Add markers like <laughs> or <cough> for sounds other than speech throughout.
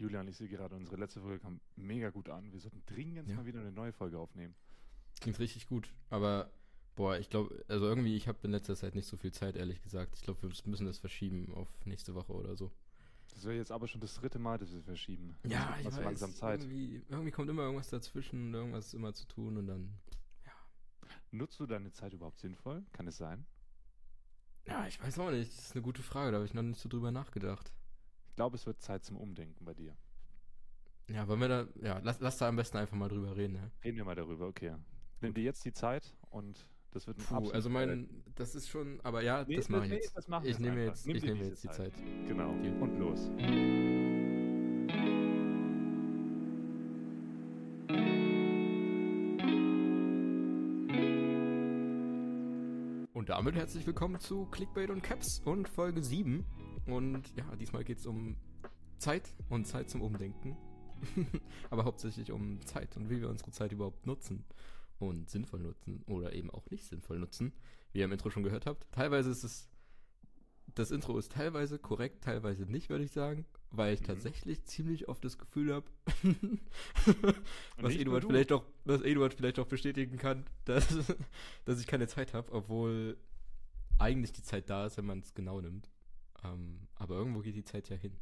Julian, ich sehe gerade, unsere letzte Folge kam mega gut an. Wir sollten dringend Ja. mal wieder eine neue Folge aufnehmen. Klingt richtig gut. Aber, boah, ich glaube, also irgendwie, ich habe in letzter Zeit nicht so viel Zeit, ehrlich gesagt. Ich glaube, wir müssen das verschieben auf nächste Woche oder so. Das wäre jetzt aber schon das dritte Mal, dass wir verschieben. Es wird so langsam Zeit. Irgendwie, irgendwie kommt immer irgendwas dazwischen und irgendwas ist immer zu tun und dann, Nutzt du deine Zeit überhaupt sinnvoll? Kann es sein? ja, ich weiß auch nicht. Das ist eine gute Frage, da habe ich noch nicht so drüber nachgedacht. Ich glaube, es wird Zeit zum Umdenken bei dir. Ja, wollen wir da, ja, lass, lass da am besten einfach mal drüber reden, ne? Reden wir mal darüber, okay. Nimm dir jetzt die Zeit und das wird ein Puh, also mein, das ist schon, aber ja, Nee, das mache ich nee, jetzt. wir ich nehme jetzt, Nimm ich nehme jetzt die Zeit. Zeit. Genau. Deal. Und los. Und damit herzlich willkommen zu Clickbait und Caps und Folge 7. Und ja, diesmal geht es um Zeit und Zeit zum Umdenken. <laughs> Aber hauptsächlich um Zeit und wie wir unsere Zeit überhaupt nutzen und sinnvoll nutzen oder eben auch nicht sinnvoll nutzen, wie ihr im Intro schon gehört habt. Teilweise ist es, das Intro ist teilweise korrekt, teilweise nicht, würde ich sagen, weil ich Mhm. tatsächlich ziemlich oft das Gefühl habe, <laughs> was Eduard du. vielleicht auch, was Eduard vielleicht auch bestätigen kann, <laughs> dass, dass ich keine Zeit habe, obwohl eigentlich die Zeit da ist, wenn man es genau nimmt. Ähm, aber irgendwo geht die Zeit ja hin.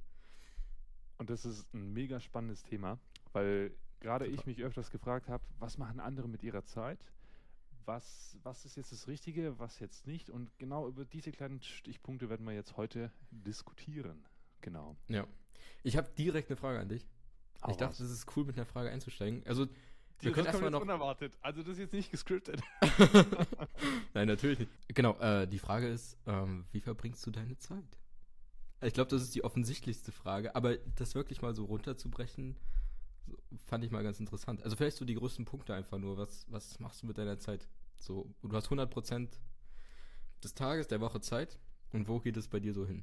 Und das ist ein mega spannendes Thema, weil gerade ich mich öfters gefragt habe, was machen andere mit ihrer Zeit? Was, was ist jetzt das Richtige, was jetzt nicht? Und genau über diese kleinen Stichpunkte werden wir jetzt heute diskutieren. Genau. Ja. Ich habe direkt eine Frage an dich. Hau ich dachte, raus. es ist cool, mit einer Frage einzusteigen. Also, Die wir können das erstmal noch. unerwartet. Also das ist jetzt nicht gescriptet. <laughs> Nein, natürlich nicht. Genau, äh, die Frage ist, ähm, wie verbringst du deine Zeit? Ich glaube, das ist die offensichtlichste Frage, aber das wirklich mal so runterzubrechen, fand ich mal ganz interessant. Also vielleicht so die größten Punkte einfach nur. Was, was machst du mit deiner Zeit? So, du hast 100% des Tages, der Woche Zeit und wo geht es bei dir so hin?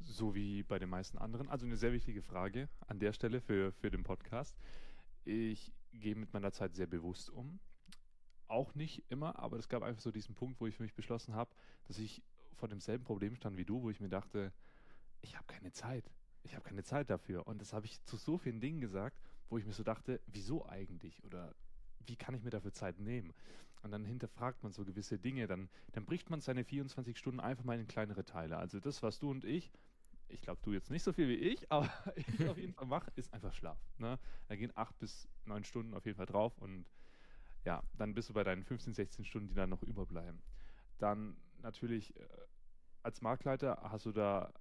So wie bei den meisten anderen. Also eine sehr wichtige Frage an der Stelle für, für den Podcast. Ich gehe mit meiner Zeit sehr bewusst um. Auch nicht immer, aber es gab einfach so diesen Punkt, wo ich für mich beschlossen habe, dass ich vor demselben Problem stand wie du, wo ich mir dachte, ich habe keine Zeit. Ich habe keine Zeit dafür. Und das habe ich zu so vielen Dingen gesagt, wo ich mir so dachte, wieso eigentlich? Oder wie kann ich mir dafür Zeit nehmen? Und dann hinterfragt man so gewisse Dinge, dann, dann bricht man seine 24 Stunden einfach mal in kleinere Teile. Also das, was du und ich, ich glaube, du jetzt nicht so viel wie ich, aber <laughs> ich auf jeden Fall mache, ist einfach Schlaf. Ne? Da gehen acht bis neun Stunden auf jeden Fall drauf und ja, dann bist du bei deinen 15, 16 Stunden, die dann noch überbleiben. Dann natürlich äh, als Marktleiter hast du da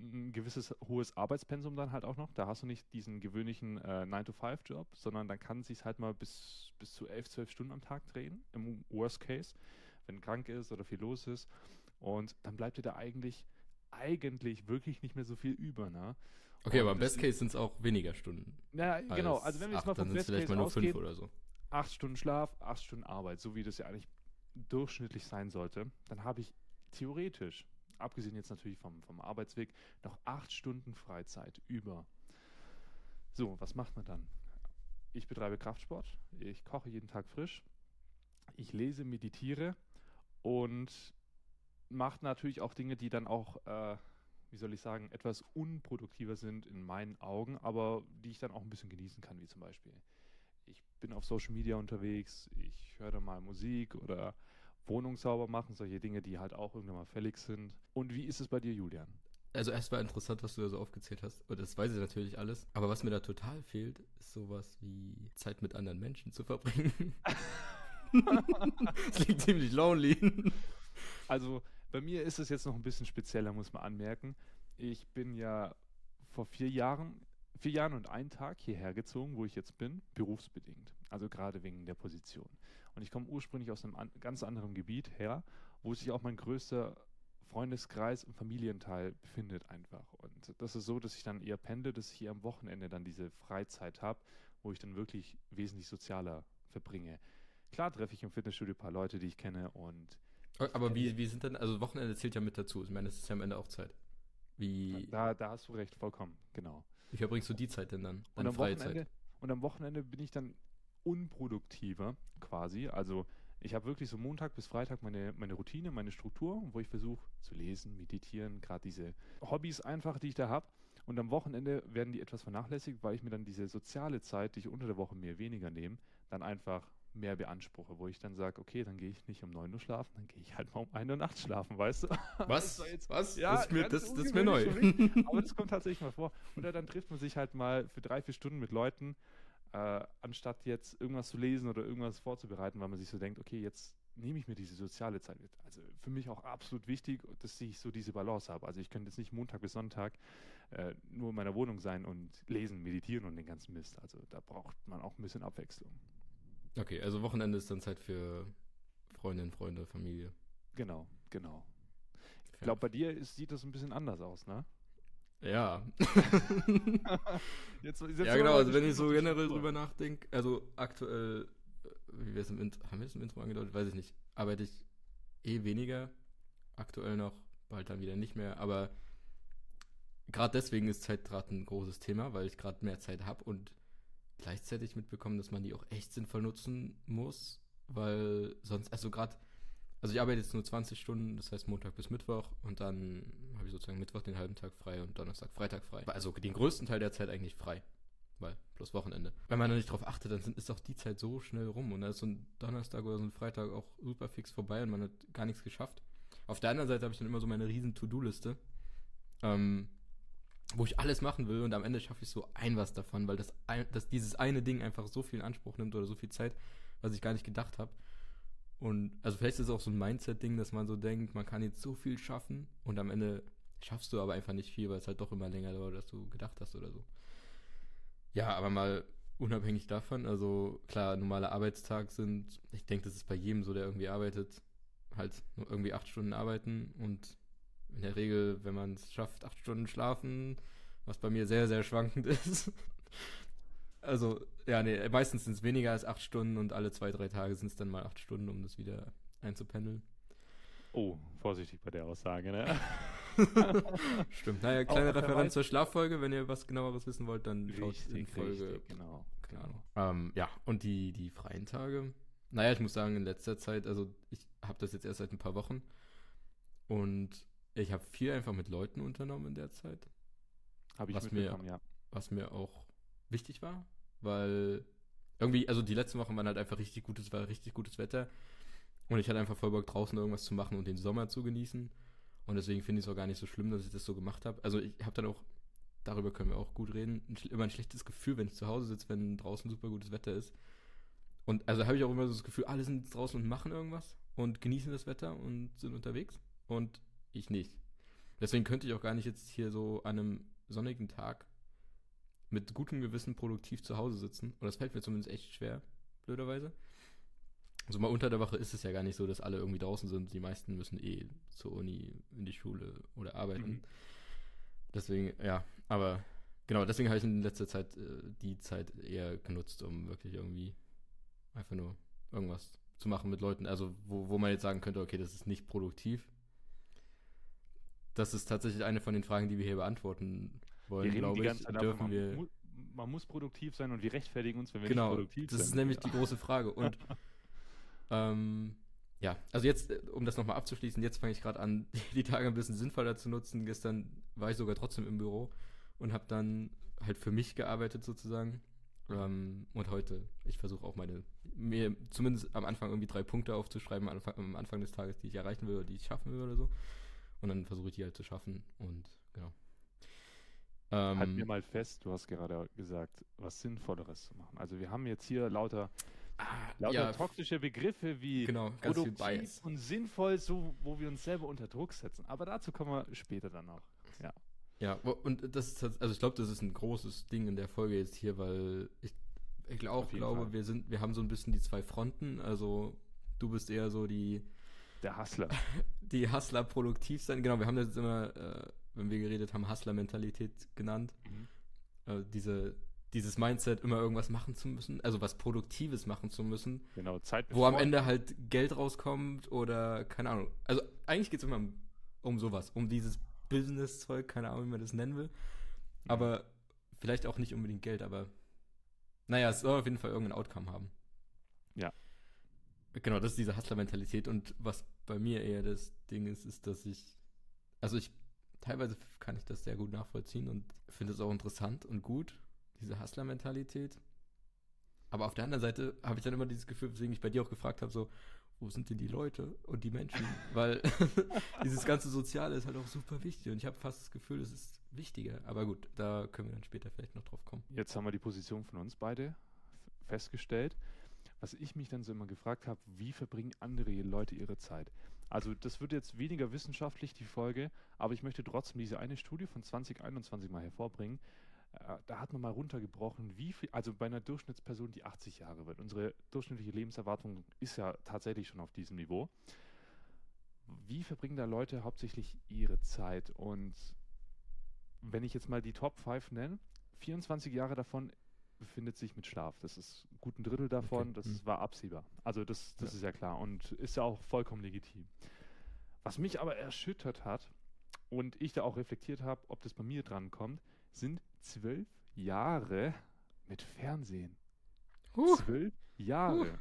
ein gewisses hohes Arbeitspensum dann halt auch noch. Da hast du nicht diesen gewöhnlichen äh, 9-to-5-Job, sondern dann kann es sich halt mal bis, bis zu 11, 12 Stunden am Tag drehen, im Worst Case, wenn krank ist oder viel los ist. Und dann bleibt dir da eigentlich, eigentlich wirklich nicht mehr so viel über. Ne? Okay, Und aber im Best Case sind es auch weniger Stunden. Ja, genau. als Also wenn wir jetzt acht, mal dann vom Best vielleicht Case mal nur fünf ausgehen, oder so. acht Stunden Schlaf, acht Stunden Arbeit, so wie das ja eigentlich durchschnittlich sein sollte, dann habe ich theoretisch, abgesehen jetzt natürlich vom, vom Arbeitsweg, noch acht Stunden Freizeit über. So, was macht man dann? Ich betreibe Kraftsport, ich koche jeden Tag frisch, ich lese, meditiere und mache natürlich auch Dinge, die dann auch, äh, wie soll ich sagen, etwas unproduktiver sind in meinen Augen, aber die ich dann auch ein bisschen genießen kann, wie zum Beispiel ich bin auf Social Media unterwegs, ich höre da mal Musik oder Wohnung sauber machen, solche Dinge, die halt auch irgendwann mal fällig sind. Und wie ist es bei dir, Julian? Also erst war interessant, was du da so aufgezählt hast. Und das weiß ich natürlich alles. Aber was mir da total fehlt, ist sowas wie Zeit mit anderen Menschen zu verbringen. <laughs> das klingt ziemlich lonely. Also bei mir ist es jetzt noch ein bisschen spezieller, muss man anmerken. Ich bin ja vor vier Jahren, vier Jahren und einen Tag hierher gezogen, wo ich jetzt bin, berufsbedingt. Also gerade wegen der Position. Und ich komme ursprünglich aus einem an, ganz anderen Gebiet her, wo sich auch mein größter Freundeskreis und Familienteil befindet einfach. Und das ist so, dass ich dann eher pendle, dass ich hier am Wochenende dann diese Freizeit habe, wo ich dann wirklich wesentlich sozialer verbringe. Klar treffe ich im Fitnessstudio ein paar Leute, die ich kenne und Aber wie, wie sind denn, also Wochenende zählt ja mit dazu. Ich meine, das ist ja am Ende auch Zeit. Wie, Da, da hast du recht, vollkommen, genau. wie verbringst du die Zeit denn dann? Und Deine am, freie Wochenende, Zeit? und am Wochenende bin ich dann unproduktiver quasi. Also ich habe wirklich so Montag bis Freitag meine, meine Routine, meine Struktur, wo ich versuche zu lesen, meditieren, gerade diese Hobbys einfach, die ich da habe. Und am Wochenende werden die etwas vernachlässigt, weil ich mir dann diese soziale Zeit, die ich unter der Woche mehr weniger nehme, dann einfach mehr beanspruche, wo ich dann sage, okay, dann gehe ich nicht um 9 Uhr schlafen, dann gehe ich halt mal um 1 Uhr nachts schlafen, weißt du? Was? Das jetzt, Was? Ja, das, ist mir, das, das ist mir neu. Aber das kommt tatsächlich mal vor. Oder dann trifft man sich halt mal für drei, vier Stunden mit Leuten, äh, anstatt jetzt irgendwas zu lesen oder irgendwas vorzubereiten, weil man sich so denkt, okay, jetzt nehme ich mir diese soziale Zeit mit. Also für mich auch absolut wichtig, dass ich so diese Balance habe. Also ich könnte jetzt nicht Montag bis Sonntag äh, nur in meiner Wohnung sein und lesen, meditieren und den ganzen Mist. Also da braucht man auch ein bisschen Abwechslung. Okay, also Wochenende ist dann Zeit für Freundinnen, Freunde, Familie. Genau, genau. Ich glaube, bei dir ist, sieht das ein bisschen anders aus, ne? Ja. <laughs> Jetzt, jetzt ja, genau, also wenn ich so generell drüber nachdenke, also aktuell, äh, wie wir es im Intro, haben wir es im Intro angedeutet? Weiß ich nicht. Arbeite ich eh weniger, aktuell noch, bald dann wieder nicht mehr, aber gerade deswegen ist Zeit gerade ein großes Thema, weil ich gerade mehr Zeit habe und gleichzeitig mitbekommen, dass man die auch echt sinnvoll nutzen muss, weil sonst, also gerade, also ich arbeite jetzt nur 20 Stunden, das heißt Montag bis Mittwoch und dann habe ich sozusagen Mittwoch den halben Tag frei und Donnerstag, Freitag frei. Also den größten Teil der Zeit eigentlich frei, weil plus Wochenende. Wenn man da nicht drauf achtet, dann sind, ist auch die Zeit so schnell rum und dann ist so ein Donnerstag oder so ein Freitag auch super fix vorbei und man hat gar nichts geschafft. Auf der anderen Seite habe ich dann immer so meine riesen To-Do-Liste. Ähm, wo ich alles machen will und am Ende schaffe ich so ein was davon, weil das, ein, dass dieses eine Ding einfach so viel in Anspruch nimmt oder so viel Zeit, was ich gar nicht gedacht habe. Und also vielleicht ist es auch so ein Mindset-Ding, dass man so denkt, man kann jetzt so viel schaffen und am Ende schaffst du aber einfach nicht viel, weil es halt doch immer länger dauert, als du gedacht hast oder so. Ja, aber mal unabhängig davon, also klar, normaler Arbeitstag sind, ich denke, das ist bei jedem so, der irgendwie arbeitet, halt nur irgendwie acht Stunden arbeiten und in der Regel, wenn man es schafft, acht Stunden schlafen, was bei mir sehr, sehr schwankend <laughs> ist. also, ja, nee, meistens sind es weniger als acht Stunden und alle zwei, drei Tage sind es dann mal acht Stunden, um das wieder einzupendeln. Oh, vorsichtig bei der Aussage, ne? <laughs> <laughs> Stimmt. Naja, kleine Referenz zur Schlaffolge. Wenn ihr was genaueres wissen wollt, dann schaut richtig, in Folge. Richtig, genau. Keine Ahnung. Ähm, ja, und die, die freien Tage. Naja, ich muss sagen, in letzter Zeit, also ich habe das jetzt erst seit ein paar Wochen. Und ich habe viel einfach mit Leuten unternommen in der Zeit. Habe ich was mir, ja. Was mir auch wichtig war, weil irgendwie, also die letzten Wochen waren halt einfach richtig gutes, war richtig gutes Wetter. Und ich hatte einfach voll Bock draußen irgendwas zu machen und den Sommer zu genießen. Und deswegen finde ich es auch gar nicht so schlimm, dass ich das so gemacht habe. Also ich habe dann auch, darüber können wir auch gut reden, immer ein schlechtes Gefühl, wenn ich zu Hause sitze, wenn draußen super gutes Wetter ist. Und also habe ich auch immer so das Gefühl, alle sind draußen und machen irgendwas und genießen das Wetter und sind unterwegs. Und ich nicht. Deswegen könnte ich auch gar nicht jetzt hier so an einem sonnigen Tag mit gutem Gewissen produktiv zu Hause sitzen. Und das fällt mir zumindest echt schwer, blöderweise. Also mal unter der Woche ist es ja gar nicht so, dass alle irgendwie draußen sind. Die meisten müssen eh zur Uni, in die Schule oder arbeiten. Mhm. Deswegen, ja, aber genau, deswegen habe ich in letzter Zeit äh, die Zeit eher genutzt, um wirklich irgendwie einfach nur irgendwas zu machen mit Leuten. Also, wo, wo man jetzt sagen könnte, okay, das ist nicht produktiv. Das ist tatsächlich eine von den Fragen, die wir hier beantworten wollen, Wir reden die glaube ich. Dürfen man, wir. man muss produktiv sein und wir rechtfertigen uns, wenn wir Genau, nicht produktiv das sind. ist nämlich ja. die große Frage. Und <laughs> ähm, ja, also jetzt, äh, um das nochmal abzuschließen, jetzt fange ich gerade an, <laughs> die Tage ein bisschen sinnvoller zu nutzen. Gestern war ich sogar trotzdem im Büro und habe dann halt für mich gearbeitet sozusagen. Ähm, und heute, ich versuche auch meine, mir zumindest am Anfang irgendwie drei Punkte aufzuschreiben, am Anfang, am Anfang des Tages, die ich erreichen will oder die ich schaffen will oder so. Und dann versuche ich die halt zu schaffen und genau. Ähm, Halt mir mal fest, du hast gerade gesagt, was Sinnvolleres zu machen. Also wir haben jetzt hier lauter, ah, lauter ja, toxische Begriffe wie genau, produktiv und sinnvoll, so wo wir uns selber unter Druck setzen. Aber dazu kommen wir später dann noch. Ja. Ja, und das ist, also ich glaube, das ist ein großes Ding in der Folge jetzt hier, weil ich, ich auch glaube, Fall. wir sind, wir haben so ein bisschen die zwei Fronten. Also du bist eher so die, Der Hustler. <laughs> die Hustler produktiv sein. Genau, wir haben das jetzt immer, äh, wenn wir geredet haben, Hustler-Mentalität genannt. Mhm. Äh, diese, dieses Mindset, immer irgendwas machen zu müssen, also was Produktives machen zu müssen, Genau, Zeit wo am Ende halt Geld rauskommt oder keine Ahnung. Also eigentlich geht es immer um, um sowas, um dieses Business-Zeug, keine Ahnung, wie man das nennen will. Aber vielleicht auch nicht unbedingt Geld, aber naja, es soll auf jeden Fall irgendein Outcome haben. Ja. Genau, das ist diese Hustler-Mentalität und was bei mir eher das Ding ist, ist, dass ich, also ich teilweise kann ich das sehr gut nachvollziehen und finde es auch interessant und gut, diese Hustler-Mentalität. Aber auf der anderen Seite habe ich dann immer dieses Gefühl, weswegen ich bei dir auch gefragt habe, so, wo sind denn die Leute und die Menschen? Weil <laughs> dieses ganze Soziale ist halt auch super wichtig und ich habe fast das Gefühl, es ist wichtiger. Aber gut, da können wir dann später vielleicht noch drauf kommen. Jetzt haben wir die Position von uns beide festgestellt. Was ich mich dann so immer gefragt habe, wie verbringen andere Leute ihre Zeit? Also das wird jetzt weniger wissenschaftlich, die Folge, aber ich möchte trotzdem diese eine Studie von 2021 mal hervorbringen. Äh, da hat man mal runtergebrochen, wie viel, also bei einer Durchschnittsperson, die 80 Jahre wird. Unsere durchschnittliche Lebenserwartung ist ja tatsächlich schon auf diesem Niveau. Wie verbringen da Leute hauptsächlich ihre Zeit? Und wenn ich jetzt mal die Top 5 nenne, 24 Jahre davon befindet sich mit Schlaf. Das ist gut ein Drittel davon, okay. das hm. war absehbar. Also das, das ja. ist ja klar und ist ja auch vollkommen legitim. Was mich aber erschüttert hat und ich da auch reflektiert habe, ob das bei mir dran kommt, sind zwölf Jahre mit Fernsehen. Uh. Zwölf Jahre. Uh.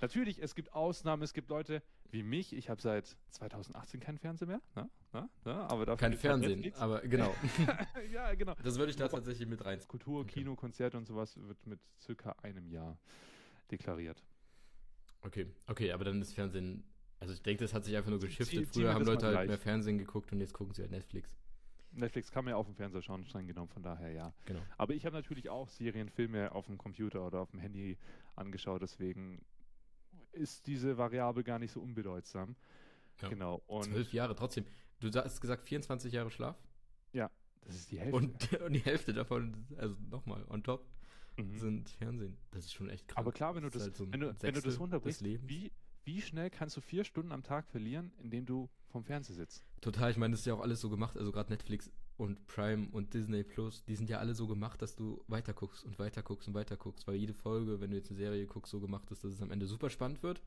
Natürlich, es gibt Ausnahmen, es gibt Leute wie mich. Ich habe seit 2018 keinen Fernseher mehr. Ne? Ne? Ne? Aber dafür Kein Fernsehen, aber genau. <laughs> ja, genau. Das würde ich da tatsächlich mit rein. Kultur, okay. Kino, Konzerte und sowas wird mit circa einem Jahr deklariert. Okay, okay, aber dann ist Fernsehen. Also ich denke, das hat sich einfach nur geschiftet. Früher haben Leute halt mehr Fernsehen geguckt und jetzt gucken sie halt Netflix. Netflix kann man ja auf dem Fernseher schauen, streng genommen, von daher ja. Genau. Aber ich habe natürlich auch Serien, Filme auf dem Computer oder auf dem Handy angeschaut, deswegen ist diese Variable gar nicht so unbedeutsam. Ja. Genau. Und Zwölf Jahre trotzdem. Du hast gesagt 24 Jahre Schlaf? Ja, das ist die Hälfte. Und, <laughs> und die Hälfte davon, also nochmal, on top, mhm. sind Fernsehen. Das ist schon echt krass. Aber klar, wenn du das, das halt so wenn, du, wenn du das runterbrichst, wie, wie schnell kannst du vier Stunden am Tag verlieren, indem du vom Fernseher sitzt? Total, ich meine, das ist ja auch alles so gemacht, also gerade Netflix und Prime und Disney Plus, die sind ja alle so gemacht, dass du weiter guckst und weiter guckst und weiter guckst, weil jede Folge, wenn du jetzt eine Serie guckst, so gemacht ist, dass es am Ende super spannend wird.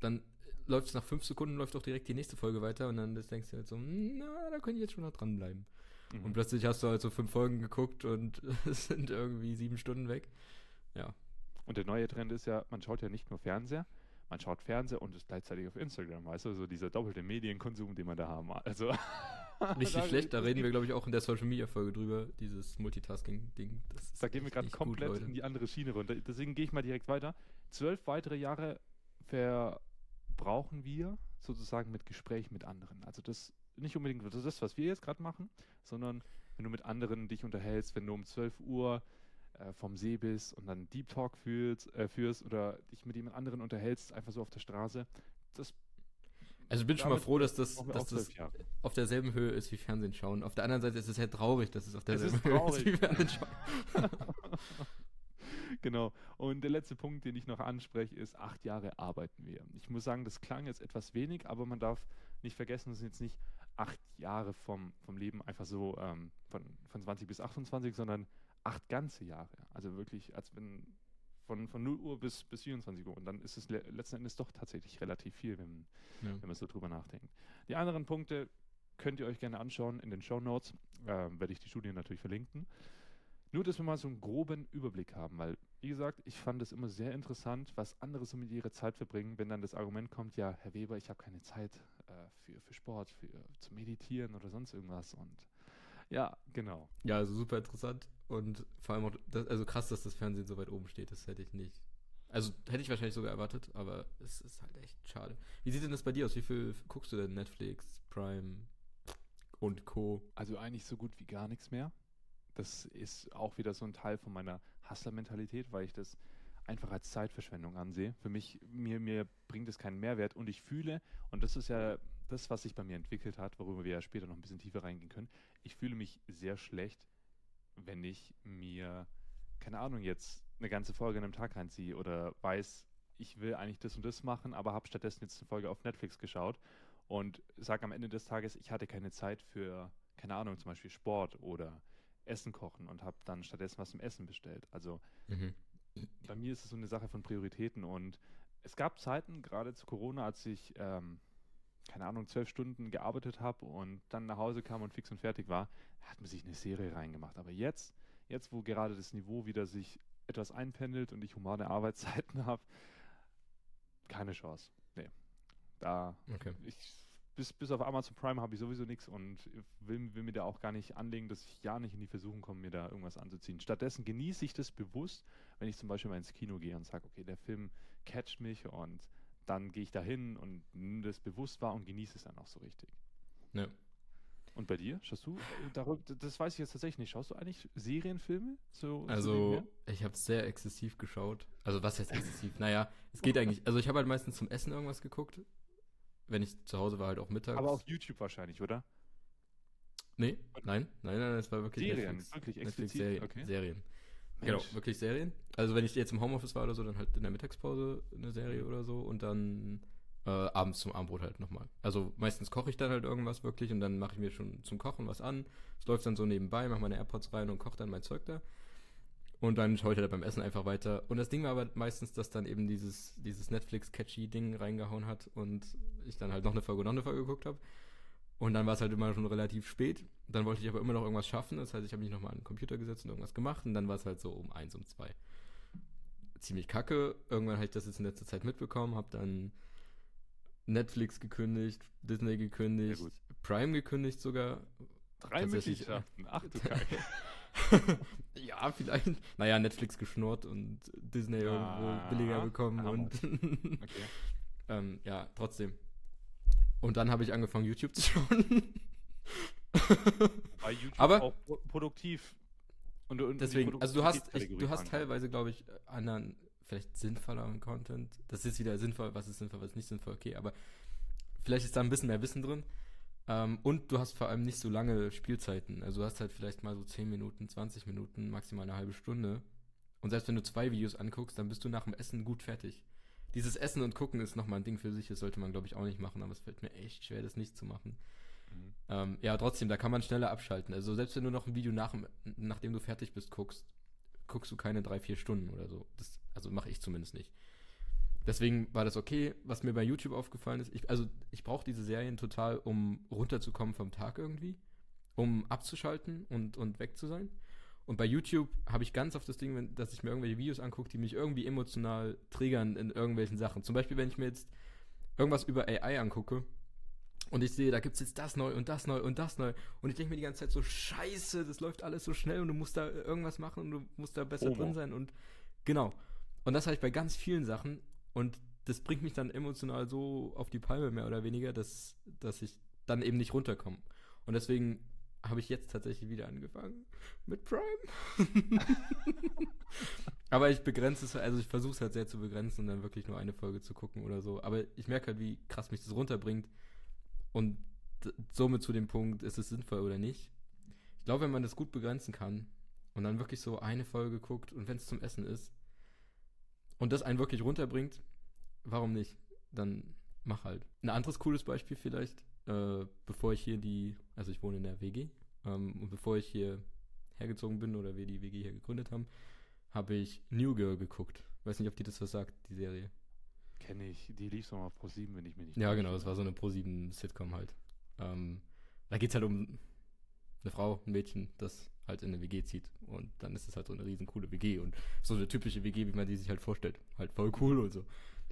Dann läuft es nach fünf Sekunden, läuft auch direkt die nächste Folge weiter und dann denkst du halt so, na, da könnte ich jetzt schon noch dranbleiben. Mhm. Und plötzlich hast du halt so fünf Folgen geguckt und <laughs> es sind irgendwie sieben Stunden weg. Ja. Und der neue Trend ist ja, man schaut ja nicht nur Fernseher, man schaut Fernseher und ist gleichzeitig auf Instagram, weißt du, so dieser doppelte Medienkonsum, den man da haben. Also <laughs> Richtig schlecht, da reden wir, glaube ich, auch in der Social Media Folge drüber, dieses Multitasking-Ding. Da gehen wir gerade komplett gut, in die andere Schiene runter. Deswegen gehe ich mal direkt weiter. Zwölf weitere Jahre verbrauchen wir sozusagen mit Gespräch mit anderen. Also das nicht unbedingt das, was wir jetzt gerade machen, sondern wenn du mit anderen dich unterhältst, wenn du um 12 Uhr äh, vom See bist und dann Deep Talk führst, äh, führst oder dich mit jemand anderen unterhältst, einfach so auf der Straße, das also ich bin schon mal froh, dass das, dass das auf derselben Höhe ist wie Fernsehen schauen. Auf der anderen Seite ist es halt traurig, dass es auf derselben es Höhe ist wie Fernsehen schauen. <laughs> genau. Und der letzte Punkt, den ich noch anspreche, ist, acht Jahre arbeiten wir. Ich muss sagen, das klang jetzt etwas wenig, aber man darf nicht vergessen, es sind jetzt nicht acht Jahre vom, vom Leben einfach so ähm, von, von 20 bis 28, sondern acht ganze Jahre. Also wirklich, als wenn von, von 0 Uhr bis, bis 24 Uhr. Und dann ist es le letzten Endes doch tatsächlich relativ viel, wenn, ja. wenn man so drüber nachdenkt. Die anderen Punkte könnt ihr euch gerne anschauen in den Show Notes. Äh, werde ich die Studie natürlich verlinken. Nur, dass wir mal so einen groben Überblick haben, weil, wie gesagt, ich fand es immer sehr interessant, was andere so mit ihrer Zeit verbringen, wenn dann das Argument kommt, ja, Herr Weber, ich habe keine Zeit äh, für, für Sport, für zu meditieren oder sonst irgendwas. Und ja, genau. Ja, also super interessant. Und vor allem auch, das, also krass, dass das Fernsehen so weit oben steht, das hätte ich nicht. Also hätte ich wahrscheinlich sogar erwartet, aber es ist halt echt schade. Wie sieht denn das bei dir aus? Wie viel guckst du denn Netflix, Prime und Co? Also eigentlich so gut wie gar nichts mehr. Das ist auch wieder so ein Teil von meiner Hustler-Mentalität, weil ich das einfach als Zeitverschwendung ansehe. Für mich, mir, mir bringt es keinen Mehrwert und ich fühle, und das ist ja das, was sich bei mir entwickelt hat, worüber wir ja später noch ein bisschen tiefer reingehen können, ich fühle mich sehr schlecht, wenn ich mir, keine Ahnung, jetzt eine ganze Folge in einem Tag reinziehe oder weiß, ich will eigentlich das und das machen, aber habe stattdessen jetzt eine Folge auf Netflix geschaut und sage am Ende des Tages, ich hatte keine Zeit für, keine Ahnung, zum Beispiel Sport oder Essen kochen und habe dann stattdessen was zum Essen bestellt. Also mhm. bei mir ist es so eine Sache von Prioritäten und es gab Zeiten, gerade zu Corona, als ich, ähm, keine Ahnung, zwölf Stunden gearbeitet habe und dann nach Hause kam und fix und fertig war, hat man sich eine Serie reingemacht. Aber jetzt, jetzt wo gerade das Niveau wieder sich etwas einpendelt und ich humane <laughs> Arbeitszeiten habe, keine Chance. Nee. Da, okay. ich bis, bis auf Amazon Prime habe ich sowieso nichts und will, will mir da auch gar nicht anlegen, dass ich ja nicht in die Versuchung komme, mir da irgendwas anzuziehen. Stattdessen genieße ich das bewusst, wenn ich zum Beispiel mal ins Kino gehe und sage, okay, der Film catcht mich und dann gehe ich da hin und nimm das bewusst wahr und genieße es dann auch so richtig. Ja. Und bei dir? Schaust du, äh, das weiß ich jetzt tatsächlich nicht, schaust du eigentlich Serienfilme? So, also, ich habe sehr exzessiv geschaut. Also, was heißt exzessiv? naja, es geht eigentlich, also ich habe halt meistens zum Essen irgendwas geguckt. Wenn ich zu Hause war, halt auch mittags. Aber auf YouTube wahrscheinlich, oder? Nee, nein, nein, nein, es war wirklich Serien, Netflix, wirklich Netflix Serien. okay. Serien. Mensch. Genau, wirklich Serien. Also wenn ich jetzt im Homeoffice war oder so, dann halt in der Mittagspause eine Serie oder so und dann äh, abends zum Abendbrot halt nochmal. Also meistens koche ich dann halt irgendwas wirklich und dann mache ich mir schon zum Kochen was an. Es läuft dann so nebenbei, mache meine AirPods rein und koche dann mein Zeug da. Und dann schaue ich halt beim Essen einfach weiter. Und das Ding war aber meistens, dass dann eben dieses, dieses Netflix-Catchy-Ding reingehauen hat und ich dann halt noch eine Folge, noch eine Folge geguckt habe. Und dann war es halt immer schon relativ spät. Dann wollte ich aber immer noch irgendwas schaffen. Das heißt, ich habe mich nochmal an den Computer gesetzt und irgendwas gemacht. Und dann war es halt so um eins, um zwei. Ziemlich kacke. Irgendwann habe ich das jetzt in letzter Zeit mitbekommen. Habe dann Netflix gekündigt, Disney gekündigt, gut. Prime gekündigt sogar. Drei Mitgliedschaften. Ach du <laughs> Kacke. ja, vielleicht. Naja, Netflix geschnurrt und Disney Ah, irgendwo billiger bekommen. Und <laughs> Okay. ähm, ja, trotzdem. Und dann habe ich angefangen, YouTube zu schauen. Bei YouTube Aber- auch pro- produktiv. Und, und Deswegen, also du hast, ich, du hast teilweise, glaube ich, anderen, vielleicht sinnvolleren Content. Das ist wieder sinnvoll, was ist sinnvoll, was ist nicht sinnvoll, okay, aber vielleicht ist da ein bisschen mehr Wissen drin. Ähm, und du hast vor allem nicht so lange Spielzeiten. Also du hast halt vielleicht mal so 10 Minuten, 20 Minuten, maximal eine halbe Stunde. Und selbst wenn du zwei Videos anguckst, dann bist du nach dem Essen gut fertig. Dieses Essen und Gucken ist nochmal ein Ding für sich, das sollte man, glaube ich, auch nicht machen, aber es fällt mir echt schwer, das nicht zu machen. Mhm. Ähm, ja, trotzdem, da kann man schneller abschalten. Also selbst wenn du noch ein Video nach, nachdem du fertig bist guckst, guckst du keine drei, vier Stunden oder so. Das, also mache ich zumindest nicht. Deswegen war das okay. Was mir bei YouTube aufgefallen ist, ich, also ich brauche diese Serien total, um runterzukommen vom Tag irgendwie, um abzuschalten und, und weg zu sein. Und bei YouTube habe ich ganz oft das Ding, wenn, dass ich mir irgendwelche Videos angucke, die mich irgendwie emotional triggern in irgendwelchen Sachen. Zum Beispiel, wenn ich mir jetzt irgendwas über AI angucke und ich sehe, da gibt es jetzt das neu und das neu und das neu. Und ich denke mir die ganze Zeit so, scheiße, das läuft alles so schnell und du musst da irgendwas machen und du musst da besser FOMO. drin sein. Und genau. Und das habe ich bei ganz vielen Sachen. Und das bringt mich dann emotional so auf die Palme, mehr oder weniger, dass, dass ich dann eben nicht runterkomme. Und deswegen habe ich jetzt tatsächlich wieder angefangen mit Prime. <laughs> Aber ich begrenze es, also ich versuche es halt sehr zu begrenzen und dann wirklich nur eine Folge zu gucken oder so. Aber ich merke halt, wie krass mich das runterbringt. Und somit zu dem Punkt, ist es sinnvoll oder nicht. Ich glaube, wenn man das gut begrenzen kann und dann wirklich so eine Folge guckt und wenn es zum Essen ist und das einen wirklich runterbringt, warum nicht? Dann mach halt. Ein anderes cooles Beispiel vielleicht, äh, bevor ich hier die, also ich wohne in der WG ähm, und bevor ich hier hergezogen bin oder wir die WG hier gegründet haben, habe ich New Girl geguckt. Weiß nicht, ob die das was sagt, die Serie. Kenne ich. Die lief so mal auf Pro 7, wenn ich mich nicht Ja, genau, das war so eine Pro-7-Sitcom halt. Ähm, da geht es halt um eine Frau, ein Mädchen, das halt in eine WG zieht. Und dann ist es halt so eine riesen coole WG und so eine typische WG, wie man die sich halt vorstellt. Halt voll cool und so.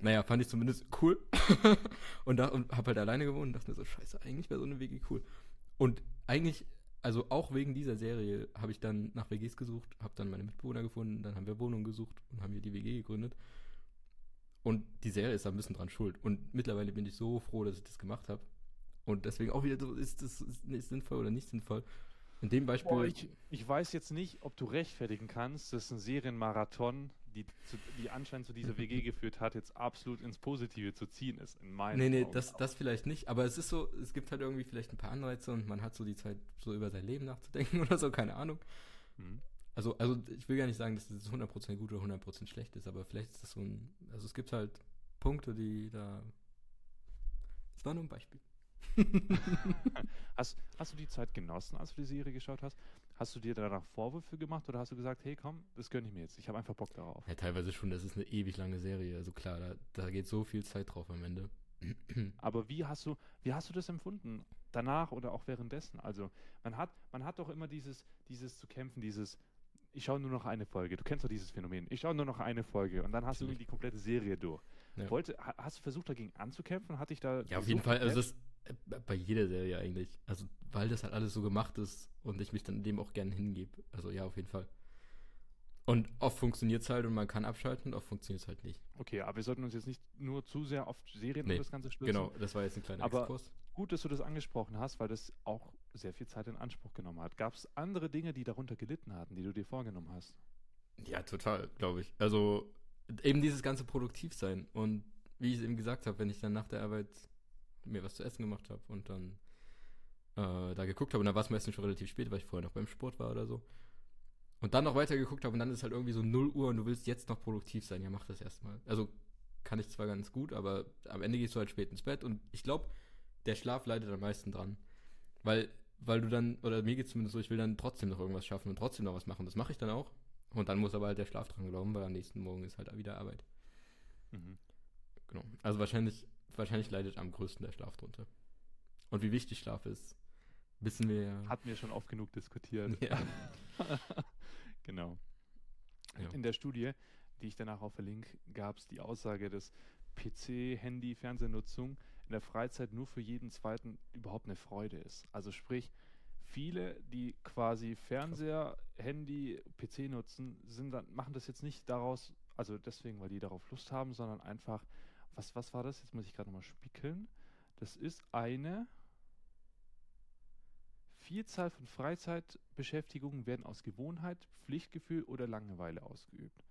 Naja, fand ich zumindest cool. <laughs> und, da, und hab halt alleine gewohnt und dachte mir so, scheiße, eigentlich wäre so eine WG cool. Und eigentlich, also auch wegen dieser Serie, habe ich dann nach WGs gesucht, habe dann meine Mitbewohner gefunden, dann haben wir Wohnungen gesucht und haben hier die WG gegründet. Und die Serie ist da ein bisschen dran schuld. Und mittlerweile bin ich so froh, dass ich das gemacht habe. Und deswegen auch wieder so, ist das ist sinnvoll oder nicht sinnvoll. In dem Beispiel. Boah, ich, ich weiß jetzt nicht, ob du rechtfertigen kannst, dass ein Serienmarathon, die, zu, die anscheinend zu dieser WG <laughs> geführt hat, jetzt absolut ins Positive zu ziehen ist. In meinen nee, nee, Augen. das, das vielleicht nicht. Aber es ist so, es gibt halt irgendwie vielleicht ein paar Anreize und man hat so die Zeit, so über sein Leben nachzudenken <laughs> oder so, keine Ahnung. Mhm. Also, also ich will gar nicht sagen, dass das 100% gut oder 100% schlecht ist, aber vielleicht ist das so ein. Also es gibt halt Punkte, die da. Es war nur ein Beispiel. <laughs> Hast, hast du die Zeit genossen, als du die Serie geschaut hast? Hast du dir danach Vorwürfe gemacht oder hast du gesagt, hey komm, das gönne ich mir jetzt. Ich habe einfach Bock darauf. Ja, teilweise schon, das ist eine ewig lange Serie. Also klar, da, da geht so viel Zeit drauf am Ende. <clears throat> Aber wie hast du, wie hast du das empfunden? Danach oder auch währenddessen? Also, man hat, man hat doch immer dieses, dieses zu kämpfen, dieses, ich schaue nur noch eine Folge. Du kennst doch dieses Phänomen. Ich schaue nur noch eine Folge und dann hast du Natürlich. die komplette Serie durch. Ja. Wollte, ha- hast du versucht, dagegen anzukämpfen? Hatte ich da. Ja, auf jeden Fall. Also das, bei jeder Serie eigentlich. Also, weil das halt alles so gemacht ist und ich mich dann dem auch gerne hingebe. Also, ja, auf jeden Fall. Und oft funktioniert es halt und man kann abschalten und oft funktioniert es halt nicht. Okay, aber wir sollten uns jetzt nicht nur zu sehr auf Serien nee, und das Ganze stürzen. Genau, das war jetzt ein kleiner aber Exkurs. Gut, dass du das angesprochen hast, weil das auch sehr viel Zeit in Anspruch genommen hat. Gab es andere Dinge, die darunter gelitten hatten, die du dir vorgenommen hast? Ja, total, glaube ich. Also eben dieses ganze Produktivsein. Und wie ich es eben gesagt habe, wenn ich dann nach der Arbeit mir was zu essen gemacht habe und dann äh, da geguckt habe, und dann war es meistens schon relativ spät, weil ich vorher noch beim Sport war oder so. Und dann noch weiter geguckt habe und dann ist halt irgendwie so 0 Uhr und du willst jetzt noch produktiv sein. Ja, mach das erstmal. Also kann ich zwar ganz gut, aber am Ende gehst du halt spät ins Bett und ich glaube, der Schlaf leidet am meisten dran. Weil, weil du dann, oder mir geht es zumindest so, ich will dann trotzdem noch irgendwas schaffen und trotzdem noch was machen. Das mache ich dann auch. Und dann muss aber halt der Schlaf dran glauben, weil am nächsten Morgen ist halt wieder Arbeit. Mhm. Genau. Also wahrscheinlich, wahrscheinlich leidet am größten der Schlaf drunter. Und wie wichtig Schlaf ist, wissen wir ja. Hatten wir schon oft genug diskutiert. Ja. <laughs> genau. Ja. In der Studie, die ich danach auch verlinke, gab es die Aussage, dass PC, Handy, Fernsehnutzung in der Freizeit nur für jeden zweiten überhaupt eine Freude ist. Also sprich, viele, die quasi Fernseher, Handy, PC nutzen, sind dann, machen das jetzt nicht daraus, also deswegen, weil die darauf Lust haben, sondern einfach, was, was war das? Jetzt muss ich gerade nochmal spiegeln. Das ist eine Vielzahl von Freizeitbeschäftigungen werden aus Gewohnheit, Pflichtgefühl oder Langeweile ausgeübt.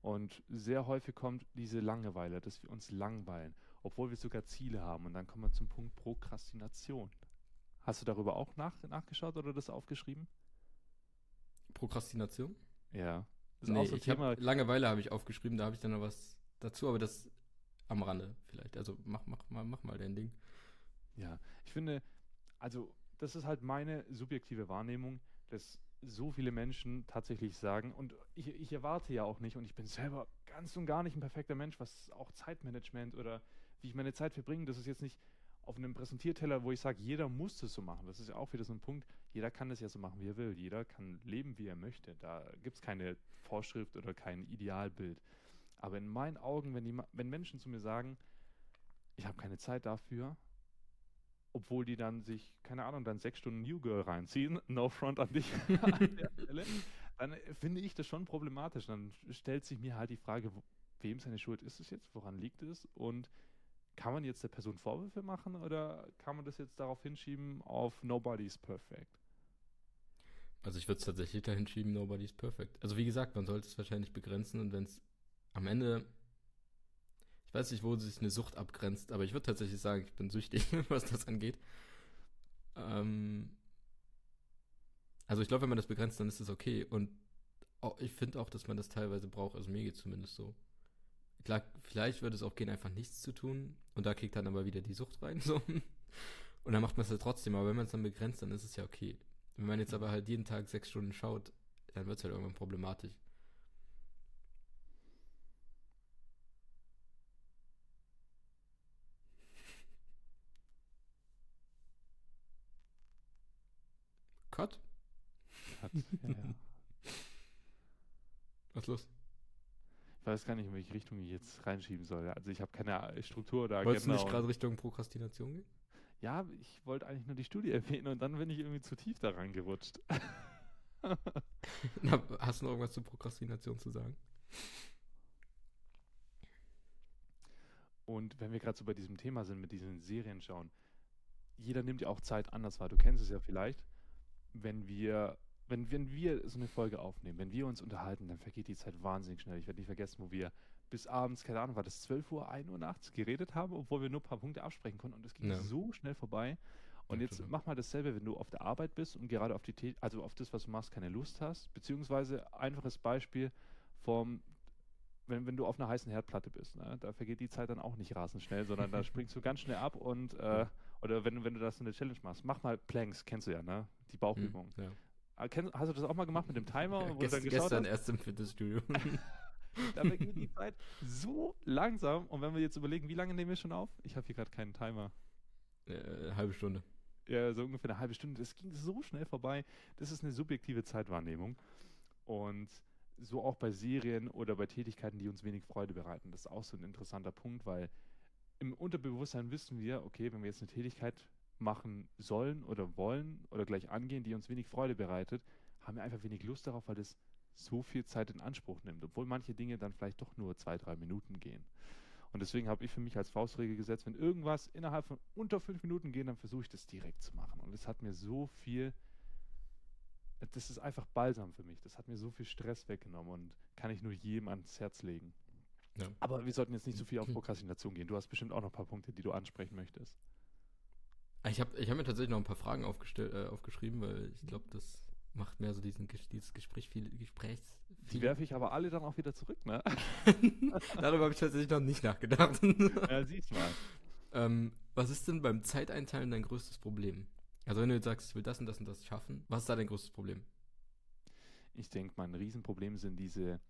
Und sehr häufig kommt diese Langeweile, dass wir uns langweilen, obwohl wir sogar Ziele haben. Und dann kommen wir zum Punkt Prokrastination. Hast du darüber auch nach, nachgeschaut oder das aufgeschrieben? Prokrastination? Ja. Das nee, so hab, Langeweile habe ich aufgeschrieben, da habe ich dann noch was dazu, aber das am Rande vielleicht. Also mach, mach, mal, mach mal dein Ding. Ja, ich finde, also das ist halt meine subjektive Wahrnehmung, dass so viele Menschen tatsächlich sagen, und ich, ich erwarte ja auch nicht, und ich bin selber ganz und gar nicht ein perfekter Mensch, was auch Zeitmanagement oder wie ich meine Zeit verbringe, das ist jetzt nicht auf einem Präsentierteller, wo ich sage, jeder muss das so machen. Das ist ja auch wieder so ein Punkt, jeder kann das ja so machen, wie er will. Jeder kann leben, wie er möchte. Da gibt es keine Vorschrift oder kein Idealbild. Aber in meinen Augen, wenn, die, wenn Menschen zu mir sagen, ich habe keine Zeit dafür, obwohl die dann sich, keine Ahnung, dann sechs Stunden New Girl reinziehen, <laughs> no front an dich <laughs> an der Stelle, dann finde ich das schon problematisch. Dann stellt sich mir halt die Frage, wem seine Schuld ist es jetzt, woran liegt es und kann man jetzt der Person Vorwürfe machen oder kann man das jetzt darauf hinschieben auf Nobody's Perfect? Also ich würde es tatsächlich dahin schieben, Nobody's Perfect. Also wie gesagt, man sollte es wahrscheinlich begrenzen und wenn es am Ende, ich weiß nicht, wo sich eine Sucht abgrenzt, aber ich würde tatsächlich sagen, ich bin süchtig, <laughs> was das angeht. Ähm, also ich glaube, wenn man das begrenzt, dann ist es okay und auch, ich finde auch, dass man das teilweise braucht, also mir geht es zumindest so. Klar, vielleicht würde es auch gehen, einfach nichts zu tun. Und da kriegt dann aber wieder die Sucht rein. <laughs> So. Und dann macht man es ja trotzdem. Aber wenn man es dann begrenzt, dann ist es ja okay. Wenn man jetzt aber halt jeden Tag sechs Stunden schaut, dann wird es halt irgendwann problematisch. Cut, ja, ja. Was ist los? Ich weiß gar nicht, in welche Richtung ich jetzt reinschieben soll. Also ich habe keine Struktur oder Agenda. Wolltest du nicht gerade Richtung Prokrastination gehen? Ja, ich wollte eigentlich nur die Studie erwähnen und dann bin ich irgendwie zu tief daran gerutscht. <laughs> Na, hast du noch irgendwas zu Prokrastination zu sagen? Und wenn wir gerade so bei diesem Thema sind, mit diesen Serien schauen, jeder nimmt ja auch Zeit anders wahr. Du kennst es ja vielleicht, wenn wir wenn, wenn wir so eine Folge aufnehmen, wenn wir uns unterhalten, dann vergeht die Zeit wahnsinnig schnell. Ich werde nicht vergessen, wo wir bis abends, keine Ahnung, war das 12 Uhr, 1 Uhr nachts geredet haben, obwohl wir nur ein paar Punkte absprechen konnten und es ging ja. so schnell vorbei. Und ja, jetzt klar. mach mal dasselbe, wenn du auf der Arbeit bist und gerade auf die, also auf das, was du machst, keine Lust hast, beziehungsweise einfaches Beispiel vom, wenn, wenn du auf einer heißen Herdplatte bist, ne, da vergeht die Zeit dann auch nicht rasend schnell, sondern da <laughs> springst du ganz schnell ab und äh, oder wenn, wenn du das so eine Challenge machst, mach mal Planks, kennst du ja, ne? Die Bauchübung. Hm, ja. Ah, hast du das auch mal gemacht mit dem Timer? Ja, gest, gestern hast? erst im Fitnessstudio. <laughs> <laughs> da vergeht die Zeit so langsam. Und wenn wir jetzt überlegen, wie lange nehmen wir schon auf? Ich habe hier gerade keinen Timer. Äh, halbe Stunde. Ja, so ungefähr eine halbe Stunde. Das ging so schnell vorbei. Das ist eine subjektive Zeitwahrnehmung. Und so auch bei Serien oder bei Tätigkeiten, die uns wenig Freude bereiten. Das ist auch so ein interessanter Punkt, weil im Unterbewusstsein wissen wir, okay, wenn wir jetzt eine Tätigkeit machen sollen oder wollen oder gleich angehen, die uns wenig Freude bereitet, haben wir einfach wenig Lust darauf, weil das so viel Zeit in Anspruch nimmt, obwohl manche Dinge dann vielleicht doch nur zwei, drei Minuten gehen. Und deswegen habe ich für mich als Faustregel gesetzt, wenn irgendwas innerhalb von unter fünf Minuten geht, dann versuche ich das direkt zu machen. Und es hat mir so viel, das ist einfach balsam für mich. Das hat mir so viel Stress weggenommen und kann ich nur jedem ans Herz legen. Ja. Aber wir sollten jetzt nicht so viel auf Prokrastination gehen. Du hast bestimmt auch noch ein paar Punkte, die du ansprechen möchtest. Ich habe ich hab mir tatsächlich noch ein paar Fragen äh, aufgeschrieben, weil ich glaube, das macht mehr so diesen, dieses Gespräch viel Gesprächs. Die werfe ich aber alle dann auch wieder zurück, ne? <laughs> Darüber habe ich tatsächlich noch nicht nachgedacht. <laughs> ja, siehst mal. Ähm, was ist denn beim Zeiteinteilen dein größtes Problem? Also wenn du jetzt sagst, ich will das und das und das schaffen, was ist da dein größtes Problem? Ich denke, mein Riesenproblem sind diese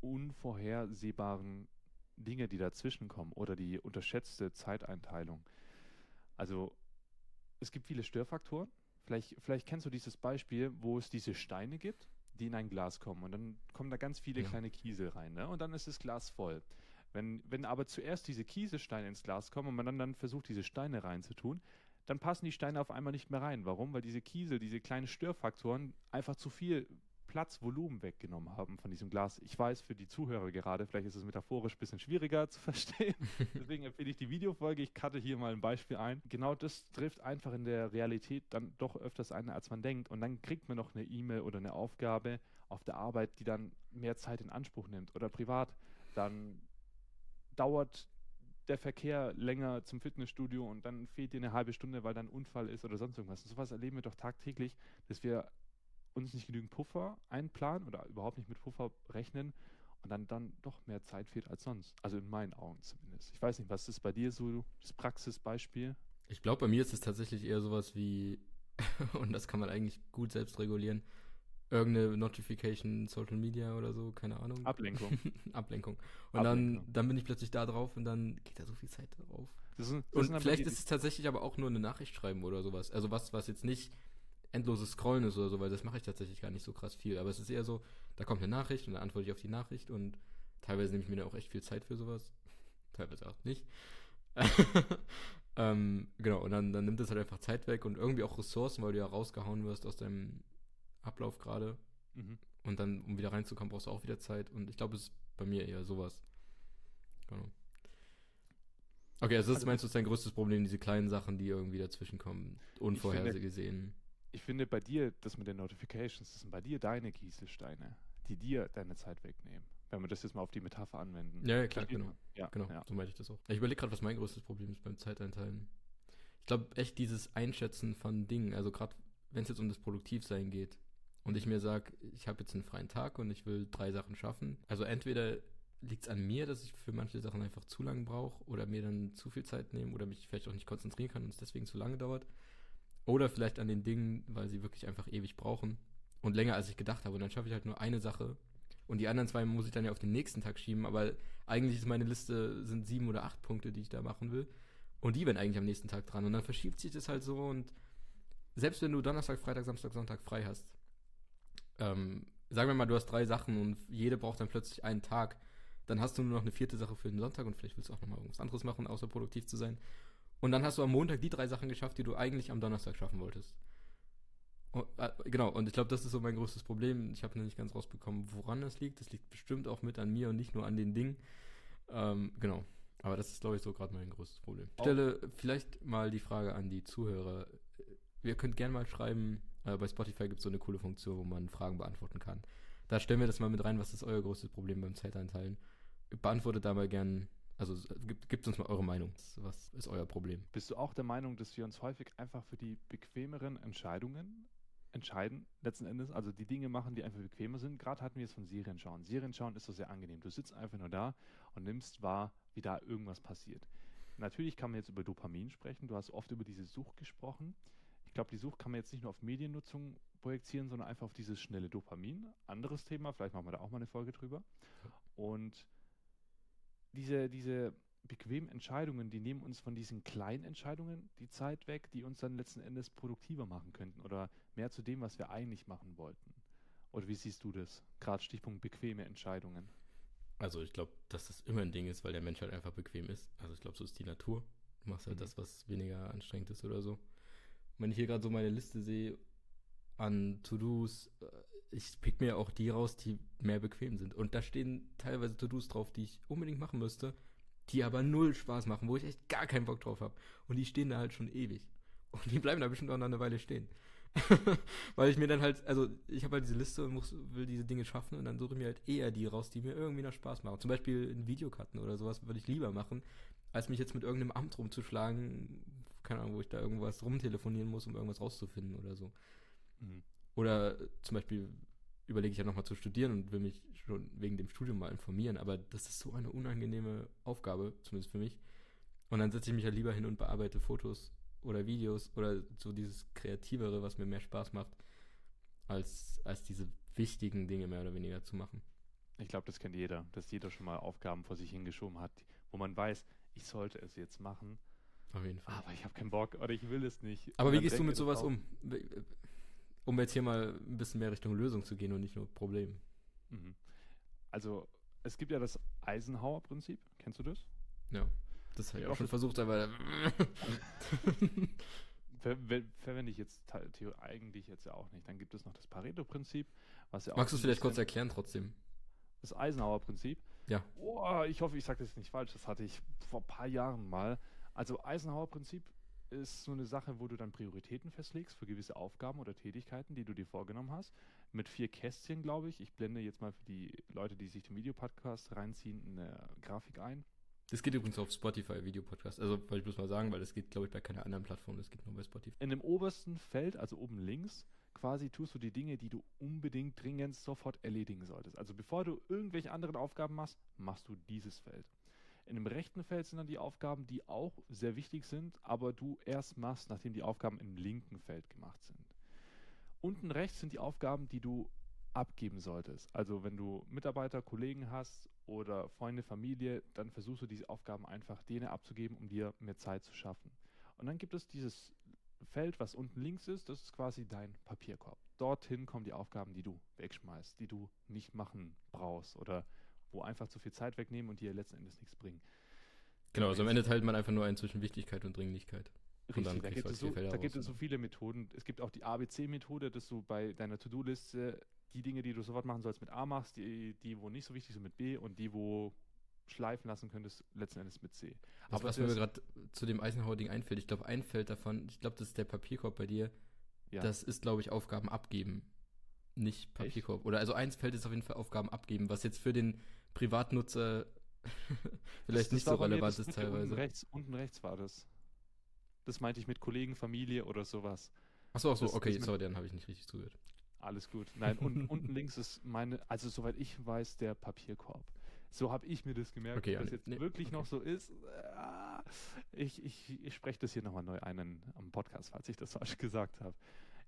unvorhersehbaren Dinge, die dazwischen kommen oder die unterschätzte Zeiteinteilung. Also es gibt viele Störfaktoren. Vielleicht, vielleicht kennst du dieses Beispiel, wo es diese Steine gibt, die in ein Glas kommen und dann kommen da ganz viele ja. kleine Kiesel rein ne? und dann ist das Glas voll. Wenn, wenn aber zuerst diese Kieselsteine ins Glas kommen und man dann, dann versucht, diese Steine reinzutun, dann passen die Steine auf einmal nicht mehr rein. Warum? Weil diese Kiesel, diese kleinen Störfaktoren einfach zu viel Platz, Volumen weggenommen haben von diesem Glas. Ich weiß, für die Zuhörer gerade, vielleicht ist es metaphorisch ein bisschen schwieriger zu <laughs> verstehen. Deswegen empfehle ich die Videofolge. Ich cutte hier mal ein Beispiel ein. Genau das trifft einfach in der Realität dann doch öfters ein, als man denkt. Und dann kriegt man noch eine E-Mail oder eine Aufgabe auf der Arbeit, die dann mehr Zeit in Anspruch nimmt oder privat. Dann dauert der Verkehr länger zum Fitnessstudio und dann fehlt dir eine halbe Stunde, weil dann ein Unfall ist oder sonst irgendwas. Und sowas erleben wir doch tagtäglich, dass wir uns nicht genügend Puffer einplanen oder überhaupt nicht mit Puffer rechnen und dann, dann doch mehr Zeit fehlt als sonst. Also in meinen Augen zumindest. Ich weiß nicht, was ist bei dir so das Praxisbeispiel? Ich glaube, bei mir ist es tatsächlich eher sowas wie, <laughs> und das kann man eigentlich gut selbst regulieren, irgendeine Notification, Social Media oder so, keine Ahnung. Ablenkung. <laughs> Ablenkung. Und Ablenkung. Dann, dann bin ich plötzlich da drauf und dann geht da so viel Zeit drauf. Das sind, das und vielleicht ist es tatsächlich aber auch nur eine Nachricht schreiben oder sowas. Also was, was jetzt nicht endloses Scrollen ist oder so, weil das mache ich tatsächlich gar nicht so krass viel. Aber es ist eher so, da kommt eine Nachricht und dann antworte ich auf die Nachricht und teilweise nehme ich mir da auch echt viel Zeit für sowas. <laughs> Teilweise auch nicht. <laughs> ähm, genau, und dann, dann nimmt es halt einfach Zeit weg und irgendwie auch Ressourcen, weil du ja rausgehauen wirst aus deinem Ablauf gerade. Mhm. Und dann, um wieder reinzukommen, brauchst du auch wieder Zeit. Und ich glaube, es ist bei mir eher sowas. Genau. Okay, also das also, meinst du, ist dein größtes Problem, diese kleinen Sachen, die irgendwie dazwischen kommen, unvorhergesehen ich finde bei dir, das mit den Notifications, das sind bei dir deine Kieselsteine, die dir deine Zeit wegnehmen. Wenn wir das jetzt mal auf die Metapher anwenden. Ja, ja klar, genau. Ja, genau, ja. so meinte ich das auch. Ich überlege gerade, was mein größtes Problem ist beim Zeiteinteilen. Ich glaube, echt dieses Einschätzen von Dingen, also gerade wenn es jetzt um das Produktivsein geht und ich mir sage, ich habe jetzt einen freien Tag und ich will drei Sachen schaffen. Also entweder liegt es an mir, dass ich für manche Sachen einfach zu lange brauche oder mir dann zu viel Zeit nehme oder mich vielleicht auch nicht konzentrieren kann und es deswegen zu lange dauert. Oder vielleicht an den Dingen, weil sie wirklich einfach ewig brauchen und länger als ich gedacht habe. Und dann schaffe ich halt nur eine Sache. Und die anderen zwei muss ich dann ja auf den nächsten Tag schieben. Aber eigentlich ist meine Liste, sind sieben oder acht Punkte, die ich da machen will. Und die werden eigentlich am nächsten Tag dran. Und dann verschiebt sich das halt so. Und selbst wenn du Donnerstag, Freitag, Samstag, Sonntag frei hast, ähm, sagen wir mal, du hast drei Sachen und jede braucht dann plötzlich einen Tag, dann hast du nur noch eine vierte Sache für den Sonntag und vielleicht willst du auch nochmal irgendwas anderes machen, außer produktiv zu sein. Und dann hast du am Montag die drei Sachen geschafft, die du eigentlich am Donnerstag schaffen wolltest. Und, äh, genau, und ich glaube, das ist so mein größtes Problem. Ich habe noch nicht ganz rausbekommen, woran das liegt. Das liegt bestimmt auch mit an mir und nicht nur an den Dingen. Ähm, genau. Aber das ist, glaube ich, so gerade mein größtes Problem. Ich stelle vielleicht mal die Frage an die Zuhörer. Ihr könnt gerne mal schreiben, äh, bei Spotify gibt es so eine coole Funktion, wo man Fragen beantworten kann. Da stellen wir das mal mit rein, was ist euer größtes Problem beim Zeiteinteilen. Beantwortet da mal gerne also gibt, gibt uns mal eure Meinung. Was ist euer Problem? Bist du auch der Meinung, dass wir uns häufig einfach für die bequemeren Entscheidungen entscheiden, letzten Endes? Also die Dinge machen, die einfach bequemer sind. Gerade hatten wir es von Serien schauen. Serien schauen ist so sehr angenehm. Du sitzt einfach nur da und nimmst wahr, wie da irgendwas passiert. Natürlich kann man jetzt über Dopamin sprechen. Du hast oft über diese Sucht gesprochen. Ich glaube, die Sucht kann man jetzt nicht nur auf Mediennutzung projizieren, sondern einfach auf dieses schnelle Dopamin. Anderes Thema, vielleicht machen wir da auch mal eine Folge drüber. Und diese, diese bequemen Entscheidungen, die nehmen uns von diesen kleinen Entscheidungen die Zeit weg, die uns dann letzten Endes produktiver machen könnten oder mehr zu dem, was wir eigentlich machen wollten. Oder wie siehst du das? Gerade Stichpunkt bequeme Entscheidungen. Also ich glaube, dass das immer ein Ding ist, weil der Mensch halt einfach bequem ist. Also ich glaube, so ist die Natur. Du machst halt Mhm. das, was weniger anstrengend ist oder so. Wenn ich hier gerade so meine Liste sehe an To-Dos, äh, ich pick mir auch die raus, die mehr bequem sind. Und da stehen teilweise To-Dos drauf, die ich unbedingt machen müsste, die aber null Spaß machen, wo ich echt gar keinen Bock drauf habe. Und die stehen da halt schon ewig. Und die bleiben da bestimmt auch noch eine Weile stehen. <laughs> Weil ich mir dann halt, also ich habe halt diese Liste und muss, will diese Dinge schaffen und dann suche ich mir halt eher die raus, die mir irgendwie noch Spaß machen. Zum Beispiel ein Videocutten oder sowas würde ich lieber machen, als mich jetzt mit irgendeinem Amt rumzuschlagen, keine Ahnung, wo ich da irgendwas rumtelefonieren muss, um irgendwas rauszufinden oder so. Mhm. Oder äh, zum Beispiel überlege ich ja nochmal zu studieren und will mich schon wegen dem Studium mal informieren, aber das ist so eine unangenehme Aufgabe, zumindest für mich. Und dann setze ich mich ja lieber hin und bearbeite Fotos oder Videos oder so dieses Kreativere, was mir mehr Spaß macht, als, als diese wichtigen Dinge mehr oder weniger zu machen. Ich glaube, das kennt jeder, dass jeder schon mal Aufgaben vor sich hingeschoben hat, wo man weiß, ich sollte es jetzt machen, Auf jeden Fall. aber ich habe keinen Bock oder ich will es nicht. Aber wie gehst du mit sowas auf. um? Um jetzt hier mal ein bisschen mehr Richtung Lösung zu gehen und nicht nur Problem. Mhm. Also, es gibt ja das Eisenhower-Prinzip. Kennst du das? Ja. Das habe ich Ja, auch schon versucht, aber. <laughs> Ver ver verwende ich jetzt eigentlich jetzt ja auch nicht. Dann gibt es noch das Pareto-Prinzip, was ja auch Magst du es vielleicht kurz erklären trotzdem? Das Eisenhower-Prinzip. Ja. Oh, ich hoffe, ich sage das nicht falsch. Das hatte ich vor ein paar Jahren mal. Also Eisenhower-Prinzip ist so eine Sache, wo du dann Prioritäten festlegst für gewisse Aufgaben oder Tätigkeiten, die du dir vorgenommen hast. Mit vier Kästchen, glaube ich. Ich blende jetzt mal für die Leute, die sich den Videopodcast reinziehen, eine Grafik ein. Das geht übrigens auf Spotify, Videopodcast. Also, wollte ich bloß mal sagen, weil das geht, glaube ich, bei keiner anderen Plattform. Das geht nur bei Spotify. In dem obersten Feld, also oben links, quasi tust du die Dinge, die du unbedingt dringend sofort erledigen solltest. Also bevor du irgendwelche anderen Aufgaben machst, machst du dieses Feld. In dem rechten Feld sind dann die Aufgaben, die auch sehr wichtig sind, aber du erst machst, nachdem die Aufgaben im linken Feld gemacht sind. Unten rechts sind die Aufgaben, die du abgeben solltest. Also wenn du Mitarbeiter, Kollegen hast oder Freunde, Familie, dann versuchst du diese Aufgaben einfach denen abzugeben, um dir mehr Zeit zu schaffen. Und dann gibt es dieses Feld, was unten links ist, das ist quasi dein Papierkorb. Dorthin kommen die Aufgaben, die du wegschmeißt, die du nicht machen brauchst oder wo einfach zu viel Zeit wegnehmen und dir letzten Endes nichts bringen. Genau, also am Ende teilt man einfach nur ein zwischen Wichtigkeit und Dringlichkeit. Und dann Richtig, da gibt, du es halt so, da gibt raus, es so viele Methoden. Es gibt auch die ABC-Methode, dass du bei deiner To-Do-Liste die Dinge, die du sofort machen sollst, mit A machst, die, die wo nicht so wichtig sind, mit B und die, wo schleifen lassen könntest, letzten Endes mit C. Was, Aber was mir das- gerade zu dem Eisenhower-Ding einfällt, ich glaube, ein Feld davon, ich glaube, das ist der Papierkorb bei dir. Ja. Das ist, glaube ich, Aufgaben abgeben. Nicht Papierkorb. Oder also eins Feld ist auf jeden Fall Aufgaben abgeben, was jetzt für den Privatnutzer <laughs> vielleicht Das- nicht das so bei mir relevant ist dritte Unten teilweise. rechts, unten rechts war das. Das meinte ich mit Kollegen, Familie oder sowas. Achso, achso, das- okay, das sorry, dann habe ich nicht richtig zugehört. Alles gut. Nein, unten, <laughs> unten links ist meine, also soweit ich weiß, der Papierkorb. So habe ich mir das gemerkt. Okay, Ob das ja, jetzt nee, wirklich okay. noch so ist, äh, ich, ich, ich spreche das hier nochmal neu ein in- am Podcast, falls ich das falsch gesagt habe.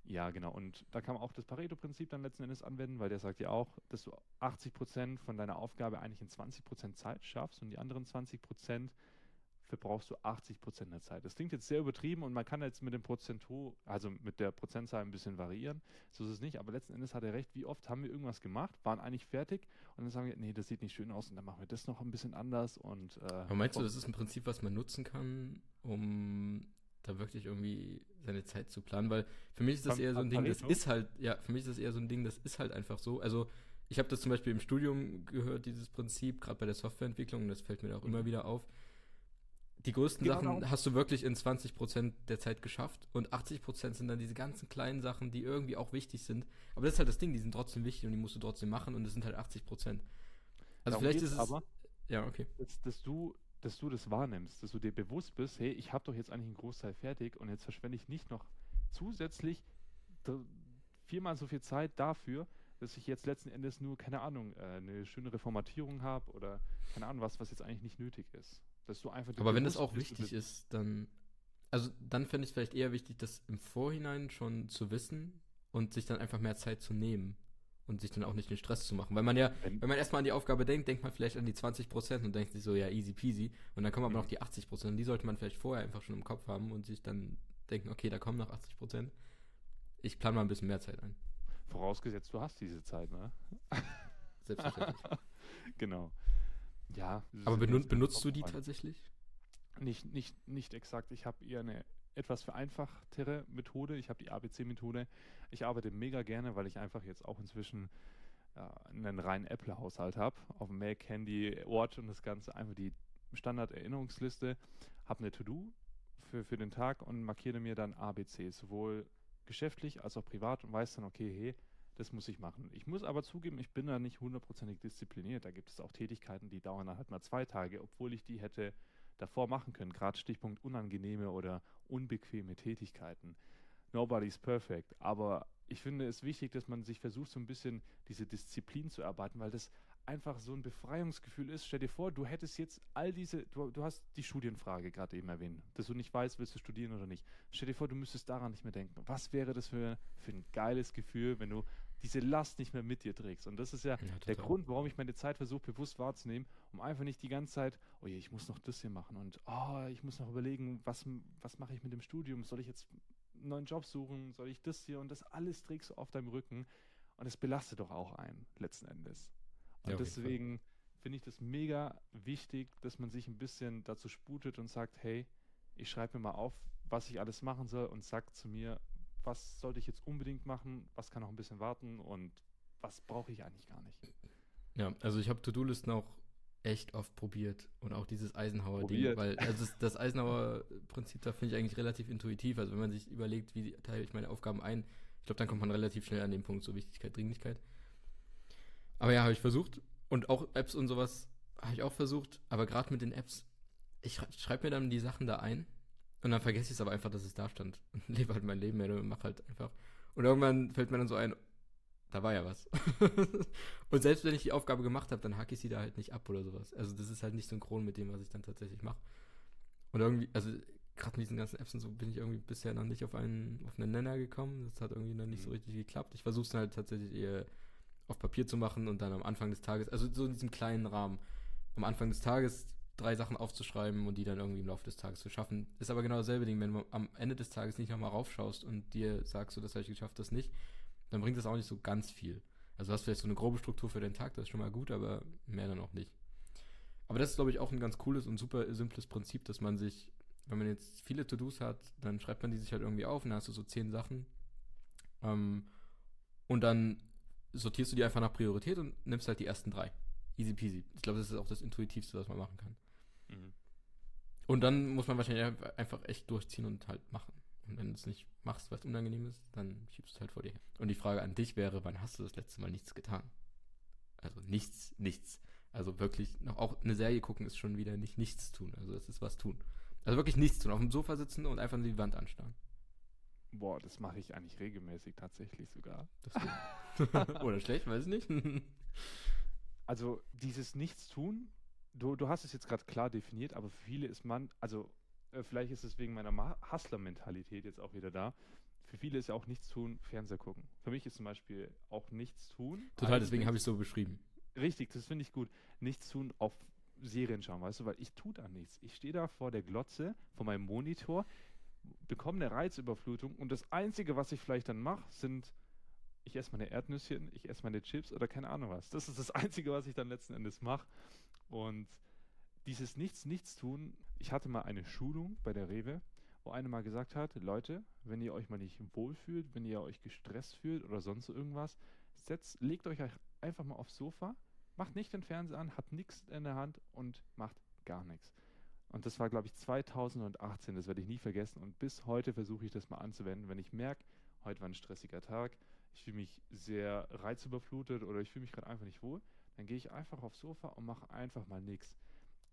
Ja, genau. Und da kann man auch das Pareto-Prinzip dann letzten Endes anwenden, weil der sagt ja auch, dass du 80% von deiner Aufgabe eigentlich in 20% Zeit schaffst und die anderen 20% verbrauchst du 80% der Zeit. Das klingt jetzt sehr übertrieben und man kann jetzt mit dem Prozentu, also mit der Prozentzahl ein bisschen variieren. So ist es nicht, aber letzten Endes hat er recht, wie oft haben wir irgendwas gemacht, waren eigentlich fertig und dann sagen wir, nee, das sieht nicht schön aus und dann machen wir das noch ein bisschen anders und äh, Aber meinst du, das ist ein Prinzip, was man nutzen kann, um da wirklich irgendwie seine Zeit zu planen? Weil für mich ist das eher so ein Ding, das ist halt, ja, für mich ist das eher so ein Ding, das ist halt einfach so. Also ich habe das zum Beispiel im Studium gehört, dieses Prinzip, gerade bei der Softwareentwicklung, und das fällt mir auch immer wieder auf. Die größten Genau Sachen hast du wirklich in 20% der Zeit geschafft und 80% sind dann diese ganzen kleinen Sachen, die irgendwie auch wichtig sind. Aber das ist halt das Ding, die sind trotzdem wichtig und die musst du trotzdem machen und das sind halt 80%. Also Darum vielleicht ist es. aber, ja, okay. dass, dass, du, dass du das wahrnimmst, dass du dir bewusst bist, hey, ich habe doch jetzt eigentlich einen Großteil fertig und jetzt verschwende ich nicht noch zusätzlich viermal so viel Zeit dafür, dass ich jetzt letzten Endes nur, keine Ahnung, äh, eine schönere Formatierung habe oder keine Ahnung was, was jetzt eigentlich nicht nötig ist. Dass du einfach Aber wenn das auch bist, wichtig ist, dann. Also dann fände ich es vielleicht eher wichtig, das im Vorhinein schon zu wissen und sich dann einfach mehr Zeit zu nehmen und sich dann auch nicht den Stress zu machen. Weil man ja, Wenn- man erstmal an die Aufgabe denkt, denkt man vielleicht an die 20% und denkt sich so, ja, easy peasy. Und dann kommen aber Mhm. noch die 80%. Und die sollte man vielleicht vorher einfach schon im Kopf haben und sich dann denken, okay, da kommen noch 80%. Ich plane mal ein bisschen mehr Zeit ein. Vorausgesetzt, du hast diese Zeit, ne? <laughs> Selbstverständlich. <laughs> genau. Ja. aber benut benutzt du die aufgefallen. tatsächlich? nicht, nicht, nicht exakt. Ich habe eher eine etwas vereinfachtere Methode. Ich habe die ABC-Methode. Ich arbeite mega gerne, weil ich einfach jetzt auch inzwischen einen reinen Apple-Haushalt habe. Auf dem Mac, Handy, Ort und das Ganze einfach die Standard-Erinnerungsliste. Habe eine To-Do für, für den Tag und markiere mir dann ABC, sowohl geschäftlich als auch privat und weiß dann, okay, hey, das muss ich machen. Ich muss aber zugeben, ich bin da nicht hundertprozentig diszipliniert. Da gibt es auch Tätigkeiten, die dauern dann halt mal zwei Tage, obwohl ich die hätte davor machen können. Gerade Stichpunkt unangenehme oder unbequeme Tätigkeiten. Nobody's perfect. Aber ich finde es wichtig, dass man sich versucht, so ein bisschen diese Disziplin zu erarbeiten, weil das einfach so ein Befreiungsgefühl ist. Stell dir vor, du hättest jetzt all diese, du, du hast die Studienfrage gerade eben erwähnt, dass du nicht weißt, willst du studieren oder nicht. Stell dir vor, du müsstest daran nicht mehr denken. Was wäre das für, für ein geiles Gefühl, wenn du diese Last nicht mehr mit dir trägst. Und das ist ja, ja der Grund, warum ich meine Zeit versuche, bewusst wahrzunehmen, um einfach nicht die ganze Zeit, oh je, ich muss noch das hier machen und oh, ich muss noch überlegen, was, was mache ich mit dem Studium? Soll ich jetzt einen neuen Job suchen? Soll ich das hier? Und das alles trägst du auf deinem Rücken. Und es belastet doch auch einen, letzten Endes. Und ja, deswegen finde ich das mega wichtig, dass man sich ein bisschen dazu sputet und sagt, hey, ich schreibe mir mal auf, was ich alles machen soll und sagt zu mir, was sollte ich jetzt unbedingt machen, was kann noch ein bisschen warten und was brauche ich eigentlich gar nicht. Ja, also ich habe To-Do-Listen auch echt oft probiert und auch dieses Eisenhower-Ding, weil also das, das Eisenhower-Prinzip da finde ich eigentlich relativ intuitiv. Also wenn man sich überlegt, wie teile ich meine Aufgaben ein, ich glaube, dann kommt man relativ schnell an den Punkt, so Wichtigkeit, Dringlichkeit. Aber ja, habe ich versucht und auch Apps und sowas habe ich auch versucht, aber gerade mit den Apps, ich schreibe mir dann die Sachen da ein und dann vergesse ich es aber einfach, dass es da stand. <laughs> Und lebe halt mein Leben mehr und mache halt einfach. Und irgendwann fällt mir dann so ein, da war ja was. <laughs> und selbst wenn ich die Aufgabe gemacht habe, dann hacke ich sie da halt nicht ab oder sowas. Also das ist halt nicht synchron mit dem, was ich dann tatsächlich mache. Und irgendwie, also gerade mit diesen ganzen Apps und so bin ich irgendwie bisher noch nicht auf einen, auf einen Nenner gekommen. Das hat irgendwie noch nicht mhm. so richtig geklappt. Ich versuche es halt tatsächlich eher auf Papier zu machen und dann am Anfang des Tages, also so in diesem kleinen Rahmen, am Anfang des Tages drei Sachen aufzuschreiben und die dann irgendwie im Laufe des Tages zu schaffen. Ist aber genau dasselbe Ding, wenn du am Ende des Tages nicht nochmal raufschaust und dir sagst, so, das habe ich geschafft, das nicht, dann bringt das auch nicht so ganz viel. Also du hast vielleicht so eine grobe Struktur für den Tag, das ist schon mal gut, aber mehr dann auch nicht. Aber das ist, glaube ich, auch ein ganz cooles und super simples Prinzip, dass man sich, wenn man jetzt viele To-Dos hat, dann schreibt man die sich halt irgendwie auf und dann hast du so zehn Sachen. Ähm, und dann sortierst du die einfach nach Priorität und nimmst halt die ersten drei. Easy peasy. Ich glaube, das ist auch das Intuitivste, was man machen kann. Mhm. Und dann muss man wahrscheinlich einfach echt durchziehen und halt machen. Und wenn du es nicht machst, was unangenehm ist, dann schiebst du es halt vor dir her. Und die Frage an dich wäre, wann hast du das letzte Mal nichts getan? Also nichts, nichts. Also wirklich, noch auch eine Serie gucken ist schon wieder nicht nichts tun. Also das ist was tun. Also wirklich nichts tun. Auf dem Sofa sitzen und einfach in die Wand anstarren. Boah, das mache ich eigentlich regelmäßig tatsächlich sogar. <laughs> Oder schlecht, weiß ich nicht. also dieses Nichtstun du, du hast es jetzt gerade klar definiert, aber für viele ist man, also äh, vielleicht ist es wegen meiner Hustler-Mentalität jetzt auch wieder da. Für viele ist ja auch nichts tun, Fernseher gucken. Für mich ist zum Beispiel auch nichts tun. Total, deswegen habe ich es so beschrieben. Richtig, das finde ich gut. Nichts tun auf Serien schauen, weißt du, weil ich tue da nichts. Ich stehe da vor der Glotze, vor meinem Monitor, bekomme eine Reizüberflutung und das Einzige, was ich vielleicht dann mache, sind, ich esse meine Erdnüsschen, ich esse meine Chips oder keine Ahnung was. Das ist das <laughs> Einzige, was ich dann letzten Endes mache. Und dieses Nichts, Nichts tun, ich hatte mal eine Schulung bei der Rewe, wo eine mal gesagt hat, Leute, wenn ihr euch mal nicht wohlfühlt, wenn ihr euch gestresst fühlt oder sonst irgendwas, setzt, legt euch einfach mal aufs Sofa, macht nicht den Fernseher an, habt nichts in der Hand und macht gar nichts. Und das war, glaube ich, 2018, das werde ich nie vergessen. Und bis heute versuche ich das mal anzuwenden, wenn ich merke, heute war ein stressiger Tag, ich fühle mich sehr reizüberflutet oder ich fühle mich gerade einfach nicht wohl, dann gehe ich einfach aufs Sofa und mache einfach mal nichts.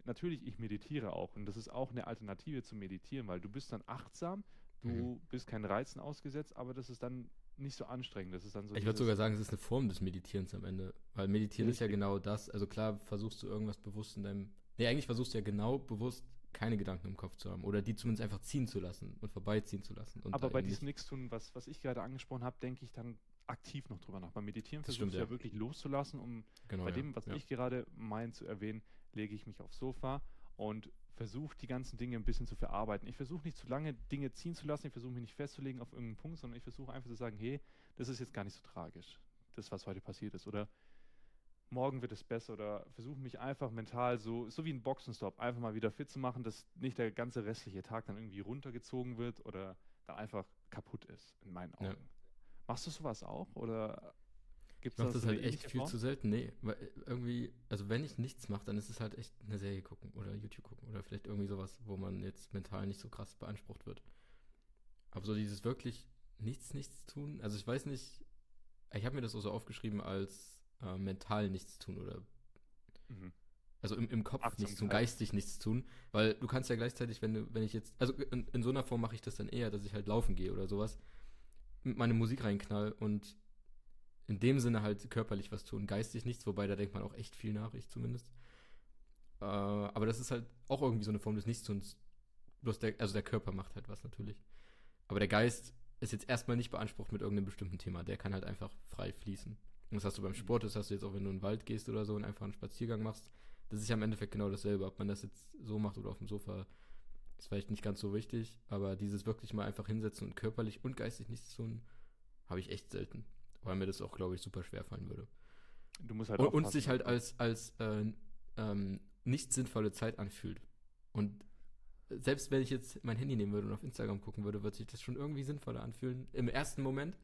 Natürlich, ich meditiere auch und das ist auch eine Alternative zum Meditieren, weil du bist dann achtsam, du mhm. bist keinen Reizen ausgesetzt, aber das ist dann nicht so anstrengend. Das ist dann so ich würde sogar sagen, es ist eine Form des Meditierens am Ende, weil Meditieren Richtig. ist ja genau das. Also klar, versuchst du irgendwas bewusst in deinem, nee, eigentlich versuchst du ja genau bewusst keine Gedanken im Kopf zu haben oder die zumindest einfach ziehen zu lassen und vorbeiziehen zu lassen. aber bei diesem Nichtstun, was, was ich gerade angesprochen habe, denke ich dann aktiv noch drüber nach. Beim Meditieren versuche ich ja. ja wirklich loszulassen, um genau, bei dem, was ja. ich gerade meine zu erwähnen, lege ich mich aufs Sofa und versuche die ganzen Dinge ein bisschen zu verarbeiten. Ich versuche nicht zu lange Dinge ziehen zu lassen, ich versuche mich nicht festzulegen auf irgendeinen Punkt, sondern ich versuche einfach zu sagen, hey, das ist jetzt gar nicht so tragisch, das, was heute passiert ist. Oder morgen wird es besser oder versuche mich einfach mental so, so wie ein Boxenstopp, einfach mal wieder fit zu machen, dass nicht der ganze restliche Tag dann irgendwie runtergezogen wird oder dann einfach kaputt ist, in meinen Augen. Ja. Machst du sowas auch oder Gibt's ich mache das, das halt echt viel Form? zu selten. Nee, weil äh, irgendwie, also wenn ich nichts mache, dann ist es halt echt eine Serie gucken oder YouTube gucken oder vielleicht irgendwie sowas, wo man jetzt mental nicht so krass beansprucht wird. Aber so dieses wirklich nichts, nichts tun, also ich weiß nicht, ich habe mir das auch so aufgeschrieben als äh, mental nichts tun oder mhm. also im, im Kopf nichts tun, geistig nichts tun, weil du kannst ja gleichzeitig, wenn du, wenn ich jetzt, also in, in so einer Form mache ich das dann eher, dass ich halt laufen gehe oder sowas, mit meiner Musik reinknall und in dem Sinne halt körperlich was tun, geistig nichts, wobei da denkt man auch echt viel nach, ich zumindest. Äh, aber das ist halt auch irgendwie so eine Form des Nichtstuns. Bloß der, also der Körper macht halt was natürlich. Aber der Geist ist jetzt erstmal nicht beansprucht mit irgendeinem bestimmten Thema. Der kann halt einfach frei fließen. Und das hast du beim Sport, das hast du jetzt auch, wenn du in den Wald gehst oder so und einfach einen Spaziergang machst. Das ist ja im Endeffekt genau dasselbe. Ob man das jetzt so macht oder auf dem Sofa, ist vielleicht nicht ganz so wichtig. Aber dieses wirklich mal einfach hinsetzen und körperlich und geistig nichts tun, habe ich echt selten weil mir das auch, glaube ich, super schwer fallen würde. Du musst halt und, und sich halt als, als äh, ähm, nicht sinnvolle Zeit anfühlt. Und selbst wenn ich jetzt mein Handy nehmen würde und auf Instagram gucken würde, wird sich das schon irgendwie sinnvoller anfühlen im ersten Moment,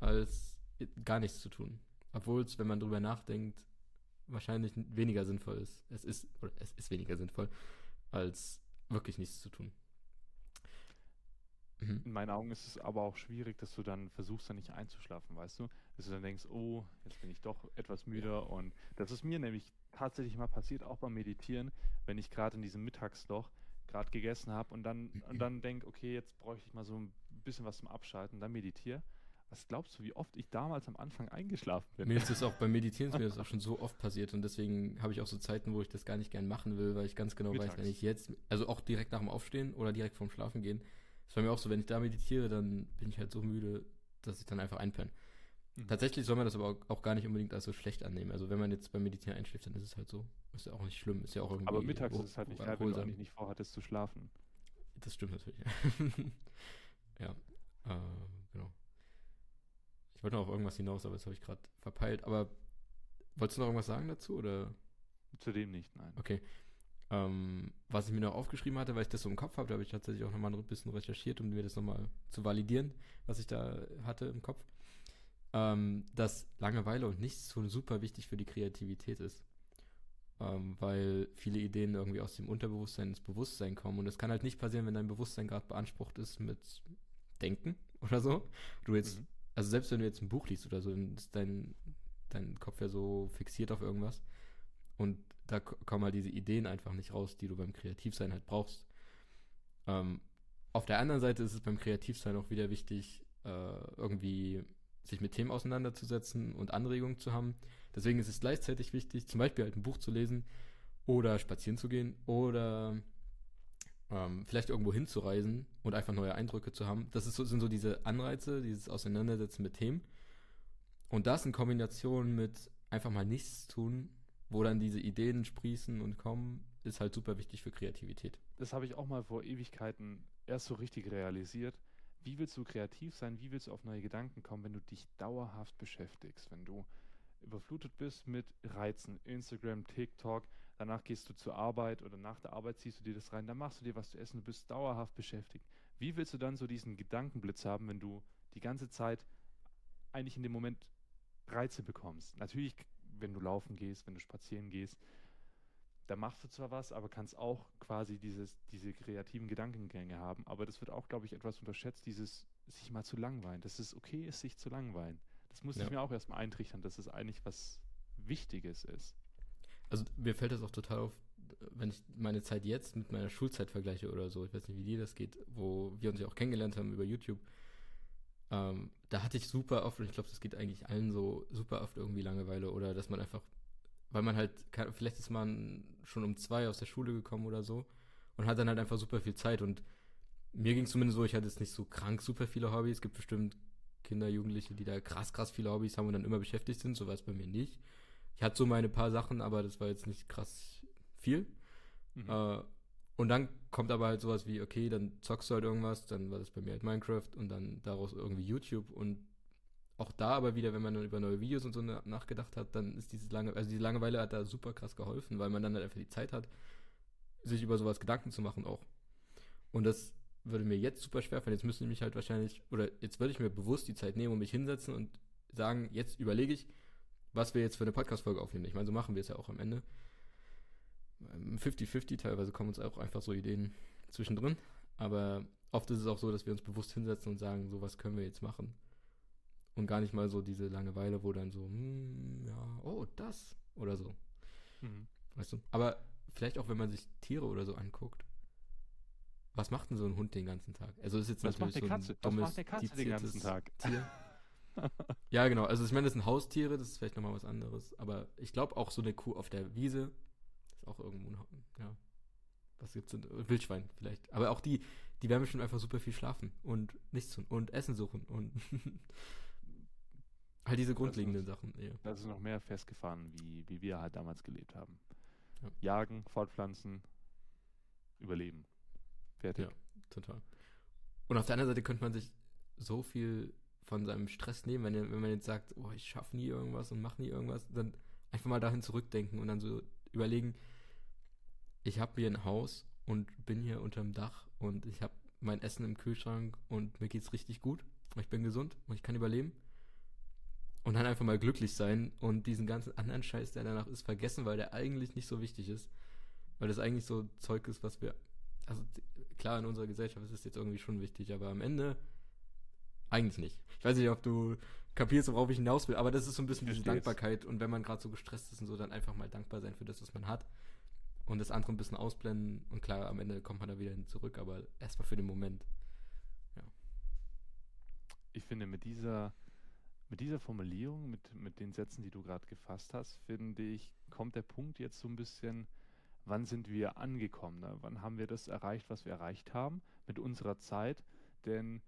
als gar nichts zu tun. Obwohl es, wenn man drüber nachdenkt, wahrscheinlich weniger sinnvoll ist. Es ist, oder es ist weniger sinnvoll, als wirklich nichts zu tun. Mhm. In meinen Augen ist es aber auch schwierig, dass du dann versuchst, dann nicht einzuschlafen, weißt du? Dass du dann denkst, oh, jetzt bin ich doch etwas müder. Und das ist mir nämlich tatsächlich mal passiert, auch beim Meditieren, wenn ich gerade in diesem Mittagsloch gerade gegessen habe und dann, und dann denke, okay, jetzt bräuchte ich mal so ein bisschen was zum Abschalten, dann meditiere. Was glaubst du, wie oft ich damals am Anfang eingeschlafen bin? Mir ist das auch beim Meditieren mir <laughs> ist auch schon so oft passiert und deswegen habe ich auch so Zeiten, wo ich das gar nicht gern machen will, weil ich ganz genau Mittags. weiß, wenn ich jetzt, also auch direkt nach dem Aufstehen oder direkt vorm Schlafen gehen, ist bei mir auch so, wenn ich da meditiere, dann bin ich halt so müde, dass ich dann einfach einpenne. Mhm. Tatsächlich soll man das aber auch gar nicht unbedingt als so schlecht annehmen. Also wenn man jetzt beim Meditieren einschläft, dann ist es halt so. Ist ja auch nicht schlimm. Ist ja auch irgendwie. Aber mittags ist es halt nicht geil, wenn du eigentlich nicht vorhattest zu schlafen. Das stimmt natürlich. <laughs> ja. Äh, genau. Ich wollte noch auf irgendwas hinaus, aber das habe ich gerade verpeilt. Aber wolltest du noch irgendwas sagen dazu? Oder? Zudem nicht, nein. Okay. Ähm, was ich mir noch aufgeschrieben hatte, weil ich das so im Kopf habe, da habe ich tatsächlich auch nochmal ein bisschen recherchiert, um mir das nochmal zu validieren, was ich da hatte im Kopf. Ähm, dass Langeweile und Nichtstun super wichtig für die Kreativität ist. Ähm, weil viele Ideen irgendwie aus dem Unterbewusstsein ins Bewusstsein kommen. Und das kann halt nicht passieren, wenn dein Bewusstsein gerade beansprucht ist mit Denken oder so. Du jetzt, mhm. Also selbst wenn du jetzt ein Buch liest oder so, dann ist dein, dein Kopf ja so fixiert auf irgendwas. Und da kommen halt diese Ideen einfach nicht raus, die du beim Kreativsein halt brauchst. Ähm, auf der anderen Seite ist es beim Kreativsein auch wieder wichtig, äh, irgendwie sich mit Themen auseinanderzusetzen und Anregungen zu haben. Deswegen ist es gleichzeitig wichtig, zum Beispiel halt ein Buch zu lesen oder spazieren zu gehen oder ähm, vielleicht irgendwo hinzureisen und einfach neue Eindrücke zu haben. Das so, sind so diese Anreize, dieses Auseinandersetzen mit Themen. Und das in Kombination mit einfach mal nichts tun wo dann diese Ideen sprießen und kommen, ist halt super wichtig für Kreativität. Das habe ich auch mal vor Ewigkeiten erst so richtig realisiert. Wie willst du kreativ sein? Wie willst du auf neue Gedanken kommen, wenn du dich dauerhaft beschäftigst? Wenn du überflutet bist mit Reizen, Instagram, TikTok, danach gehst du zur Arbeit oder nach der Arbeit ziehst du dir das rein, dann machst du dir was zu essen, du bist dauerhaft beschäftigt. Wie willst du dann so diesen Gedankenblitz haben, wenn du die ganze Zeit eigentlich in dem Moment Reize bekommst? Natürlich wenn du laufen gehst, wenn du spazieren gehst, da machst du zwar was, aber kannst auch quasi dieses, diese kreativen Gedankengänge haben. Aber das wird auch, glaube ich, etwas unterschätzt, dieses sich mal zu langweilen. Dass es okay ist, sich zu langweilen. Das muss ja. ich mir auch erstmal eintrichtern, dass es eigentlich was Wichtiges ist. Also mir fällt das auch total auf, wenn ich meine Zeit jetzt mit meiner Schulzeit vergleiche oder so. Ich weiß nicht, wie dir das geht, wo wir uns ja auch kennengelernt haben über YouTube. Ähm, da hatte ich super oft, und ich glaube, das geht eigentlich allen so, super oft irgendwie Langeweile oder dass man einfach, weil man halt, vielleicht ist man schon um zwei aus der Schule gekommen oder so und hat dann halt einfach super viel Zeit und mir ging es zumindest so, ich hatte jetzt nicht so krank super viele Hobbys. Es gibt bestimmt Kinder, Jugendliche, die da krass, krass viele Hobbys haben und dann immer beschäftigt sind. So war es bei mir nicht. Ich hatte so meine paar Sachen, aber das war jetzt nicht krass viel. Mhm. Äh, und dann kommt aber halt sowas wie, okay, dann zockst du halt irgendwas, dann war das bei mir halt Minecraft und dann daraus irgendwie YouTube und auch da aber wieder, wenn man dann über neue Videos und so nachgedacht hat, dann ist diese lange, also diese Langeweile hat da super krass geholfen, weil man dann halt einfach die Zeit hat, sich über sowas Gedanken zu machen auch. Und das würde mir jetzt super schwer fallen. Jetzt müsste ich mich halt wahrscheinlich, oder jetzt würde ich mir bewusst die Zeit nehmen und mich hinsetzen und sagen, jetzt überlege ich, was wir jetzt für eine Podcast-Folge aufnehmen. Ich meine, so machen wir es ja auch am Ende. 50-50, ähm, teilweise kommen uns auch einfach so Ideen zwischendrin. Aber oft ist es auch so, dass wir uns bewusst hinsetzen und sagen, so was können wir jetzt machen. Und gar nicht mal so diese Langeweile, wo dann so, hm, ja, oh, das oder so. Mhm. Weißt du? Aber vielleicht auch, wenn man sich Tiere oder so anguckt. Was macht denn so ein Hund den ganzen Tag? Also ist jetzt was natürlich macht so ein dummes, was macht der Katze den ganzen Tag? Tier. <laughs> ja, genau. Also ich meine, das sind Haustiere, das ist vielleicht nochmal was anderes. Aber ich glaube auch so eine Kuh auf der Wiese ist auch irgendwo ein, ja. Was gibt's denn? Wildschwein vielleicht. Aber auch die, die werden bestimmt einfach super viel schlafen und nichts tun und Essen suchen und <laughs> halt diese grundlegenden das Sachen. Ja. Das ist noch mehr festgefahren, wie, wie wir halt damals gelebt haben. Ja. Jagen, fortpflanzen, überleben. Fertig. Ja, total. Und auf der anderen Seite könnte man sich so viel von seinem Stress nehmen, wenn, wenn man jetzt sagt, oh, ich schaffe nie irgendwas und mache nie irgendwas, dann einfach mal dahin zurückdenken und dann so überlegen, ich habe hier ein Haus und bin hier unterm Dach und ich habe mein Essen im Kühlschrank und mir geht's richtig gut. Ich bin gesund und ich kann überleben. Und dann einfach mal glücklich sein und diesen ganzen anderen Scheiß, der danach ist, vergessen, weil der eigentlich nicht so wichtig ist. Weil das eigentlich so Zeug ist, was wir. Also klar, in unserer Gesellschaft ist es jetzt irgendwie schon wichtig, aber am Ende eigentlich nicht. Ich weiß nicht, ob du kapierst, worauf ich hinaus will, aber das ist so ein bisschen diese Dankbarkeit. Und wenn man gerade so gestresst ist und so, dann einfach mal dankbar sein für das, was man hat. Und das andere ein bisschen ausblenden. Und klar, am Ende kommt man da wieder hin zurück, aber erstmal für den Moment. Ja. Ich finde, mit dieser, mit dieser Formulierung, mit, mit den Sätzen, die du gerade gefasst hast, finde ich, kommt der Punkt jetzt so ein bisschen, wann sind wir angekommen? Ne? Wann haben wir das erreicht, was wir erreicht haben mit unserer Zeit? Denn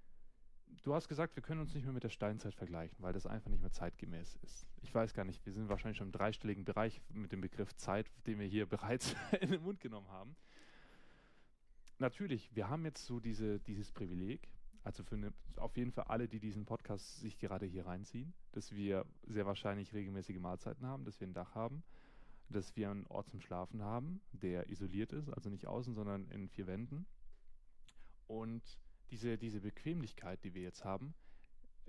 du hast gesagt, wir können uns nicht mehr mit der Steinzeit vergleichen, weil das einfach nicht mehr zeitgemäß ist. Ich weiß gar nicht, wir sind wahrscheinlich schon im dreistelligen Bereich mit dem Begriff Zeit, den wir hier <laughs> bereits in den Mund genommen haben. Natürlich, wir haben jetzt so diese, dieses Privileg, also für eine, auf jeden Fall alle, die diesen Podcast sich gerade hier reinziehen, dass wir sehr wahrscheinlich regelmäßige Mahlzeiten haben, dass wir ein Dach haben, dass wir einen Ort zum Schlafen haben, der isoliert ist, also nicht außen, sondern in vier Wänden. Und diese, diese Bequemlichkeit, die wir jetzt haben,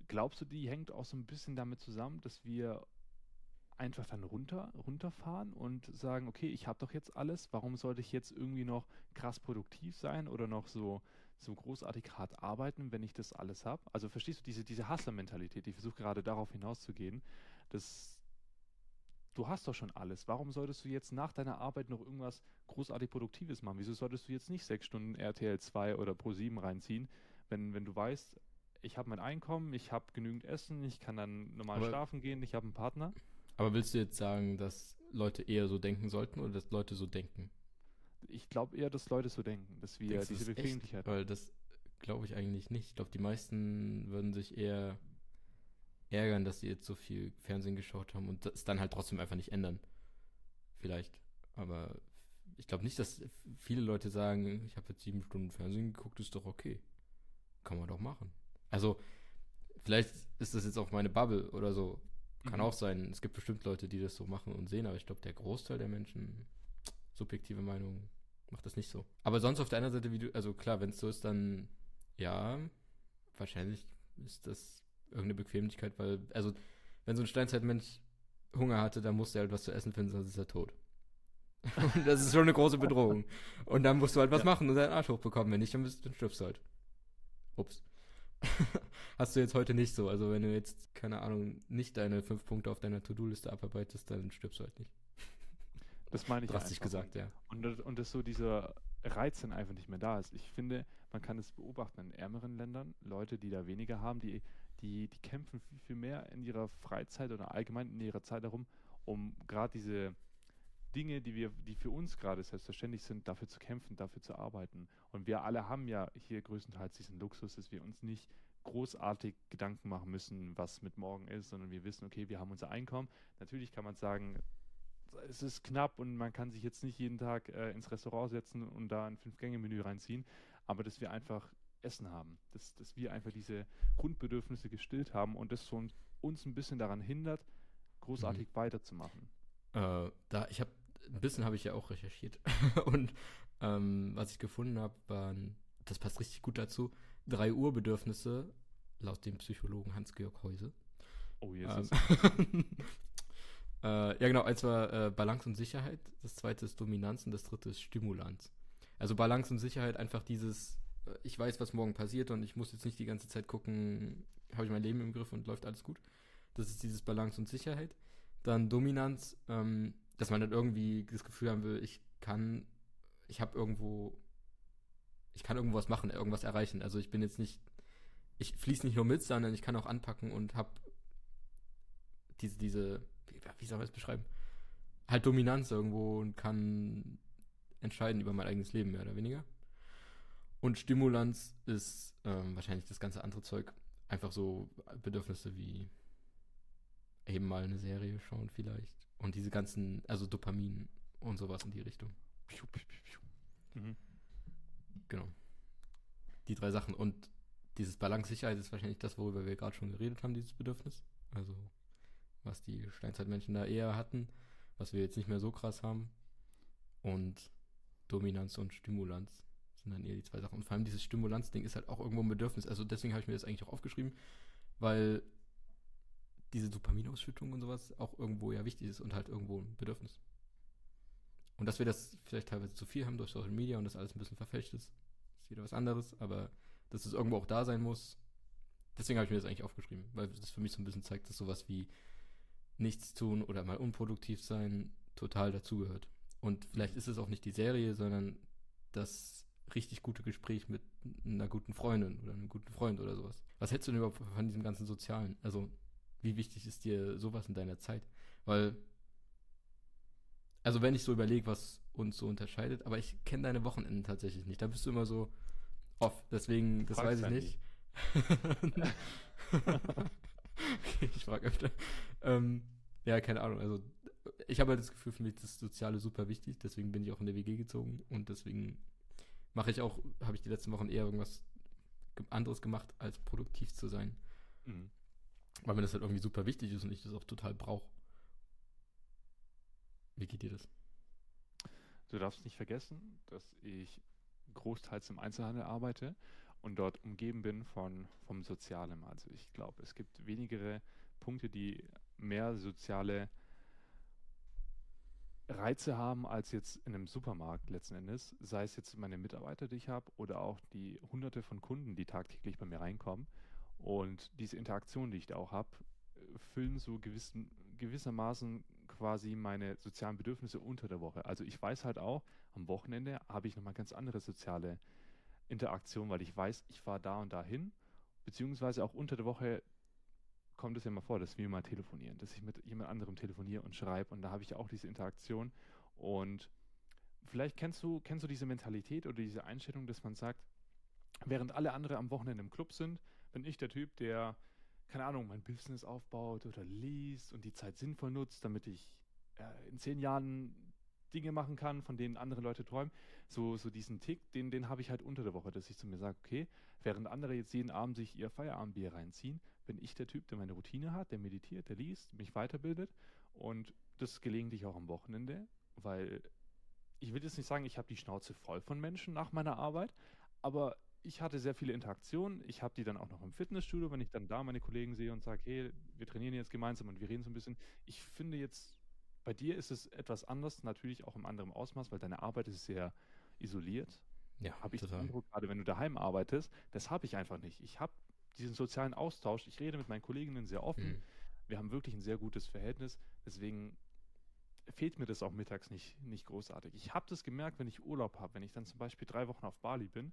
glaubst du, die hängt auch so ein bisschen damit zusammen, dass wir einfach dann runter, runterfahren und sagen, okay, ich habe doch jetzt alles, warum sollte ich jetzt irgendwie noch krass produktiv sein oder noch so, so großartig hart arbeiten, wenn ich das alles habe? Also verstehst du diese, diese Hustler-Mentalität, ich versuche gerade darauf hinauszugehen, dass du hast doch schon alles. Warum solltest du jetzt nach deiner Arbeit noch irgendwas großartig Produktives machen? Wieso solltest du jetzt nicht sechs Stunden RTL 2 oder Pro 7 reinziehen, wenn, wenn du weißt, ich habe mein Einkommen, ich habe genügend Essen, ich kann dann normal aber, schlafen gehen, ich habe einen Partner? Aber willst du jetzt sagen, dass Leute eher so denken sollten oder dass Leute so denken? Ich glaube eher, dass Leute so denken, dass wir Denkst diese Bequemlichkeit haben. Weil das glaube ich eigentlich nicht. Ich glaube, die meisten würden sich eher ärgern, dass sie jetzt so viel Fernsehen geschaut haben und das dann halt trotzdem einfach nicht ändern. Vielleicht. Aber ich glaube nicht, dass viele Leute sagen, ich habe jetzt sieben Stunden Fernsehen geguckt, ist doch okay. Kann man doch machen. Also, vielleicht ist das jetzt auch meine Bubble oder so. Kann mhm. auch sein. Es gibt bestimmt Leute, die das so machen und sehen, aber ich glaube, der Großteil der Menschen, subjektive Meinung, macht das nicht so. Aber sonst auf der anderen Seite, wie du, also klar, wenn es so ist, dann ja, wahrscheinlich ist das irgendeine Bequemlichkeit, weil, also, wenn so ein Steinzeitmensch Hunger hatte, dann musste er halt was zu essen finden, sonst ist er tot. <laughs> und das ist schon eine große Bedrohung. Und dann musst du halt was ja. machen und deinen Arsch hochbekommen. Wenn nicht, dann, bist, dann stirbst du halt. Ups. <laughs> Hast du jetzt heute nicht so. Also wenn du jetzt, keine Ahnung, nicht deine fünf Punkte auf deiner To-Do-Liste abarbeitest, dann stirbst du halt nicht. <laughs> Das meine ich Drastisch gesagt, ja. Und, und dass so dieser Reiz dann einfach nicht mehr da ist. Ich finde, man kann es beobachten in ärmeren Ländern, Leute, die da weniger haben, die die, die kämpfen viel, viel mehr in ihrer Freizeit oder allgemein in ihrer Zeit darum, um gerade diese Dinge, die wir, die für uns gerade selbstverständlich sind, dafür zu kämpfen, dafür zu arbeiten. Und wir alle haben ja hier größtenteils diesen Luxus, dass wir uns nicht großartig Gedanken machen müssen, was mit morgen ist, sondern wir wissen, okay, wir haben unser Einkommen. Natürlich kann man sagen, es ist knapp und man kann sich jetzt nicht jeden Tag äh, ins Restaurant setzen und da ein Fünf-Gänge-Menü reinziehen, aber dass wir einfach Essen haben, dass, dass wir einfach diese Grundbedürfnisse gestillt haben und das so ein uns ein bisschen daran hindert, großartig mhm. weiterzumachen? Äh, da, ich habe, ein bisschen habe ich ja auch recherchiert. <laughs> Und ähm, was ich gefunden habe, waren, das passt richtig gut dazu, drei Urbedürfnisse laut dem Psychologen Hans-Georg Heuse. Oh, Jesus. Ähm, <laughs> äh, ja, genau. Eins war äh, Balance und Sicherheit, das zweite ist Dominanz und das dritte ist Stimulanz. Also Balance und Sicherheit, einfach dieses, ich weiß, was morgen passiert und ich muss jetzt nicht die ganze Zeit gucken, habe ich mein Leben im Griff und läuft alles gut. Das ist dieses Balance und Sicherheit. Dann Dominanz, ähm, dass man dann irgendwie das Gefühl haben will, ich kann, ich habe irgendwo, ich kann irgendwas machen, irgendwas erreichen. Also ich bin jetzt nicht, ich fließe nicht nur mit, sondern ich kann auch anpacken und habe diese, diese, wie, wie soll man es beschreiben? Halt Dominanz irgendwo und kann entscheiden über mein eigenes Leben, mehr oder weniger. Und Stimulanz ist ähm, wahrscheinlich das ganze andere Zeug. Einfach so Bedürfnisse wie eben mal eine Serie schauen vielleicht. Und diese ganzen, also Dopamin und sowas in die Richtung. Mhm. Genau. Die drei Sachen. Und dieses Balance-Sicherheit ist wahrscheinlich das, worüber wir gerade schon geredet haben, dieses Bedürfnis. Also, was die Steinzeitmenschen da eher hatten, was wir jetzt nicht mehr so krass haben. Und Dominanz und Stimulanz sind dann eher die zwei Sachen. Und vor allem dieses Stimulanz-Ding ist halt auch irgendwo ein Bedürfnis. Also deswegen habe ich mir das eigentlich auch aufgeschrieben, weil diese Dopaminausschüttung und sowas auch irgendwo ja wichtig ist und halt irgendwo ein Bedürfnis. Und dass wir das vielleicht teilweise zu viel haben durch Social Media und das alles ein bisschen verfälscht ist, ist wieder was anderes, aber dass es irgendwo auch da sein muss, deswegen habe ich mir das eigentlich aufgeschrieben, weil das für mich so ein bisschen zeigt, dass sowas wie nichts tun oder mal unproduktiv sein total dazugehört. Und vielleicht ist es auch nicht die Serie, sondern das richtig gute Gespräch mit einer guten Freundin oder einem guten Freund oder sowas. Was hältst du denn überhaupt von diesem ganzen Sozialen? Also, wie wichtig ist dir sowas in deiner Zeit? Weil, also wenn ich so überlege, was uns so unterscheidet, aber ich kenne deine Wochenenden tatsächlich nicht. Da bist du immer so off, deswegen, das Fragst weiß ich nicht. okay, <laughs> ich frage öfter. Ähm, ja, keine Ahnung. Also ich habe halt das Gefühl, für mich ist das Soziale super wichtig, deswegen bin ich auch in der WG gezogen und deswegen mache ich auch, habe ich die letzten Wochen eher irgendwas anderes gemacht, als produktiv zu sein. Mhm. Weil mir das halt irgendwie super wichtig ist und ich das auch total brauche. Wie geht dir das? Du darfst nicht vergessen, dass ich großteils im Einzelhandel arbeite und dort umgeben bin von vom Sozialen. Also ich glaube, es gibt wenigere Punkte, die mehr soziale Reize haben als jetzt in einem Supermarkt letzten Endes, sei es jetzt meine Mitarbeiter, die ich habe, oder auch die hunderte von Kunden, die tagtäglich bei mir reinkommen. Und diese Interaktion, die ich da auch habe, füllen so gewissen, gewissermaßen quasi meine sozialen Bedürfnisse unter der Woche. Also ich weiß halt auch, am Wochenende habe ich nochmal ganz andere soziale Interaktion, weil ich weiß, ich fahre da und da hin, beziehungsweise auch unter der Woche kommt es ja mal vor, dass wir mal telefonieren, dass ich mit jemand anderem telefoniere und schreibe und da habe ich auch diese Interaktion und vielleicht kennst du, kennst du diese Mentalität oder diese Einstellung, dass man sagt, während alle anderen am Wochenende im Club sind, bin ich der Typ, der, keine Ahnung, mein Business aufbaut oder liest und die Zeit sinnvoll nutzt, damit ich äh, in zehn Jahren Dinge machen kann, von denen andere Leute träumen. So, so diesen Tick, den, den habe ich halt unter der Woche, dass ich zu mir sage, okay, während andere jetzt jeden Abend sich ihr Feierabendbier reinziehen, bin ich der Typ, der meine Routine hat, der meditiert, der liest, mich weiterbildet und das gelegentlich auch am Wochenende, weil ich will jetzt nicht sagen, ich habe die Schnauze voll von Menschen nach meiner Arbeit, aber ich hatte sehr viele Interaktionen. Ich habe die dann auch noch im Fitnessstudio, wenn ich dann da meine Kollegen sehe und sage, hey, wir trainieren jetzt gemeinsam und wir reden so ein bisschen. Ich finde jetzt, bei dir ist es etwas anders, natürlich auch im anderen Ausmaß, weil deine Arbeit ist sehr isoliert. Ja, habe ich total. den Eindruck, gerade wenn du daheim arbeitest, das habe ich einfach nicht. Ich habe diesen sozialen Austausch. Ich rede mit meinen Kolleginnen sehr offen. Mhm. Wir haben wirklich ein sehr gutes Verhältnis. Deswegen fehlt mir das auch mittags nicht, nicht großartig. Ich habe das gemerkt, wenn ich Urlaub habe, wenn ich dann zum Beispiel drei Wochen auf Bali bin,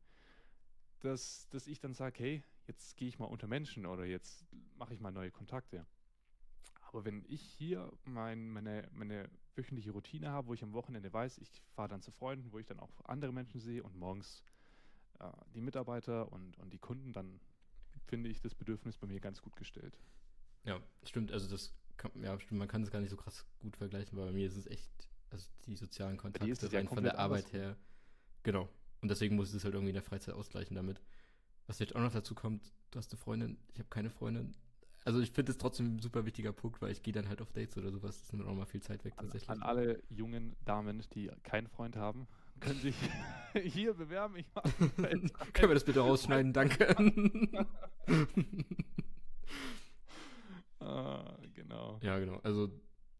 dass, dass ich dann sage, hey, jetzt gehe ich mal unter Menschen oder jetzt mache ich mal neue Kontakte. Aber wenn ich hier mein, meine, meine wöchentliche Routine habe, wo ich am Wochenende weiß, ich fahre dann zu Freunden, wo ich dann auch andere Menschen sehe und morgens äh, die Mitarbeiter und, und die Kunden, dann finde ich das Bedürfnis bei mir ganz gut gestellt. Ja, stimmt. Also das kann, ja, stimmt, man kann es gar nicht so krass gut vergleichen, weil bei mir ist es echt, also die sozialen Kontakte rein von der Arbeit her. Genau. Und deswegen muss ich es halt irgendwie in der Freizeit ausgleichen damit. Was jetzt auch noch dazu kommt, du hast eine Freundin, ich habe keine Freundin. also ich finde es trotzdem ein super wichtiger Punkt, weil ich gehe dann halt auf Dates oder sowas. Das nimmt auch mal viel Zeit weg tatsächlich. An, an alle jungen Damen, die keinen Freund haben, können sich <laughs> hier bewerben. Ich <laughs> Können wir das bitte rausschneiden? Danke. <laughs> <laughs> ah, genau. Ja, genau. Also,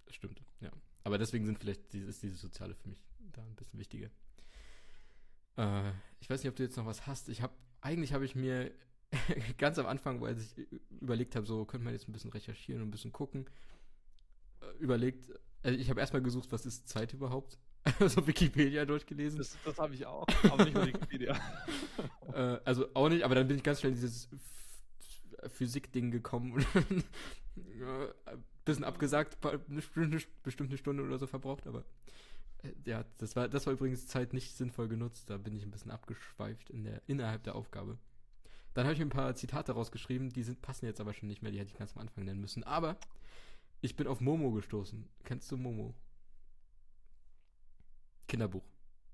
stimmt. Ja. Aber deswegen sind vielleicht ist dieses Soziale für mich da ein bisschen wichtiger. Äh, ich weiß nicht, ob du jetzt noch was hast. Ich habe, eigentlich habe ich mir <laughs> ganz am Anfang, weil ich überlegt habe, so könnte man jetzt ein bisschen recherchieren und ein bisschen gucken, äh, überlegt, also ich habe erstmal gesucht, was ist Zeit überhaupt? <laughs> also Wikipedia durchgelesen. Das, das habe ich auch, aber nicht Wikipedia. äh, also auch nicht, aber dann bin ich ganz schnell in dieses Physik-Ding gekommen und <laughs> ein bisschen abgesagt, eine Stunde, bestimmt eine Stunde oder so verbraucht, aber äh, ja, das war, das war übrigens Zeit nicht sinnvoll genutzt. Da bin ich ein bisschen abgeschweift in der, innerhalb der Aufgabe. Dann habe ich ein paar Zitate rausgeschrieben, die sind, passen jetzt aber schon nicht mehr, die hätte ich ganz am Anfang nennen müssen. Aber ich bin auf Momo gestoßen. Kennst du Momo? Kinderbuch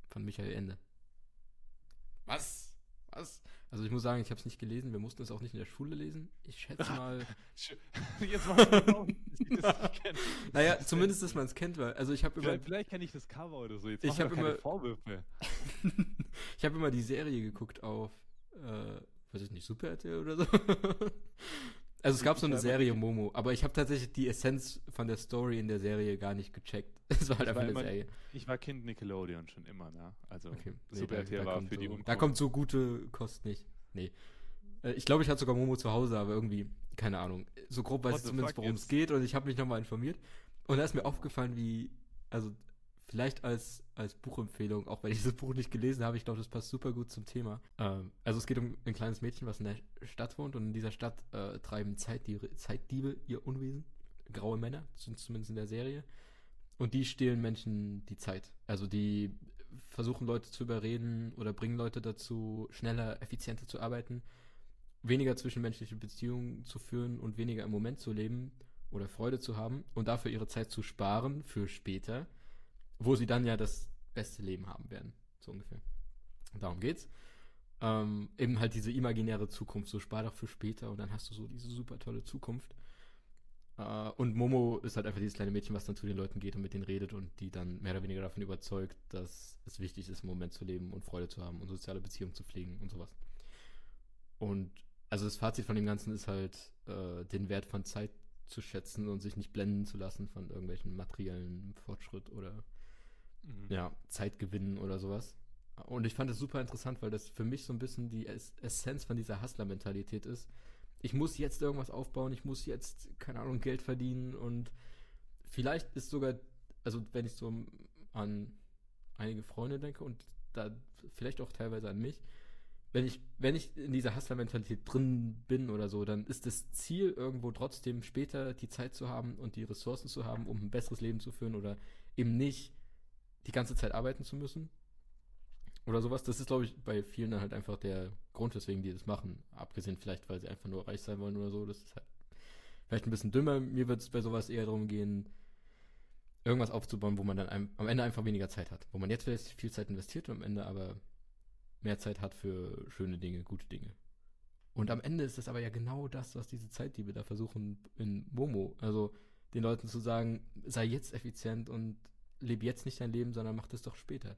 von Michael Ende. Was? Was? Also ich muss sagen, ich habe es nicht gelesen. Wir mussten es auch nicht in der Schule lesen. Ich schätze <laughs> mal. <laughs> Jetzt mal. <laughs> Naja, zumindest, dass man es kennt, weil also ich habe immer. Vielleicht, vielleicht kenne ich das Cover oder so. Jetzt ich habe immer Vorwürfe. ich habe immer die Serie geguckt auf, äh, weiß ich nicht, Super RTL oder so. Also es gab so eine Serie Momo, aber ich habe tatsächlich die Essenz von der Story in der Serie gar nicht gecheckt. <laughs> Es war halt einfach eine Serie. Ich war Kind Nickelodeon schon immer, ne? Also okay. Super nee, RTL war für so, die Unkost. Da kommt so gute Kost nicht. Nee. Äh, ich glaube, ich hatte sogar Momo zu Hause, aber irgendwie, keine Ahnung. So grob weiß ich zumindest, worum es geht und ich habe mich nochmal informiert. Und da ist mir aufgefallen, wie, also vielleicht als, als Buchempfehlung, auch wenn ich dieses Buch nicht gelesen habe, ich glaube, das passt super gut zum Thema. Ähm, also es geht um ein kleines Mädchen, was in der Stadt wohnt und in dieser Stadt äh, treiben Zeitdiebe, Zeitdiebe ihr Unwesen. Graue Männer, sind zumindest in der Serie. Und die stehlen Menschen die Zeit. Also die versuchen Leute zu überreden oder bringen Leute dazu, schneller, effizienter zu arbeiten, weniger zwischenmenschliche Beziehungen zu führen und weniger im Moment zu leben oder Freude zu haben und dafür ihre Zeit zu sparen für später wo sie dann ja das beste Leben haben werden, so ungefähr. Darum geht's. Ähm, eben halt diese imaginäre Zukunft, so spar doch für später und dann hast du so diese super tolle Zukunft. Äh, und Momo ist halt einfach dieses kleine Mädchen, was dann zu den Leuten geht und mit denen redet und die dann mehr oder weniger davon überzeugt, dass es wichtig ist, im Moment zu leben und Freude zu haben und soziale Beziehungen zu pflegen und sowas. Und also das Fazit von dem Ganzen ist halt, äh, den Wert von Zeit zu schätzen und sich nicht blenden zu lassen von irgendwelchen materiellen Fortschritt oder mhm. ja, Zeit gewinnen oder sowas. Und ich fand es super interessant, weil das für mich so ein bisschen die Essenz von dieser Hustler-Mentalität ist. Ich muss jetzt irgendwas aufbauen, ich muss jetzt, keine Ahnung, Geld verdienen und vielleicht ist sogar, also wenn ich so an einige Freunde denke und da vielleicht auch teilweise an mich, wenn ich, wenn ich in dieser Hustler-Mentalität drin bin oder so, dann ist das Ziel irgendwo trotzdem später die Zeit zu haben und die Ressourcen zu haben, um ein besseres Leben zu führen oder eben nicht die ganze Zeit arbeiten zu müssen. Oder sowas. Das ist, glaube ich, bei vielen dann halt einfach der Grund, weswegen die das machen. Abgesehen vielleicht, weil sie einfach nur reich sein wollen oder so. Das ist halt vielleicht ein bisschen dümmer. Mir wird es bei sowas eher darum gehen, irgendwas aufzubauen, wo man dann einem, am Ende einfach weniger Zeit hat. Wo man jetzt vielleicht viel Zeit investiert und am Ende aber mehr Zeit hat für schöne Dinge, gute Dinge. Und am Ende ist das aber ja genau das, was diese Zeitdiebe da versuchen in Momo. Also den Leuten zu sagen, sei jetzt effizient und lebe jetzt nicht dein Leben, sondern mach das doch später.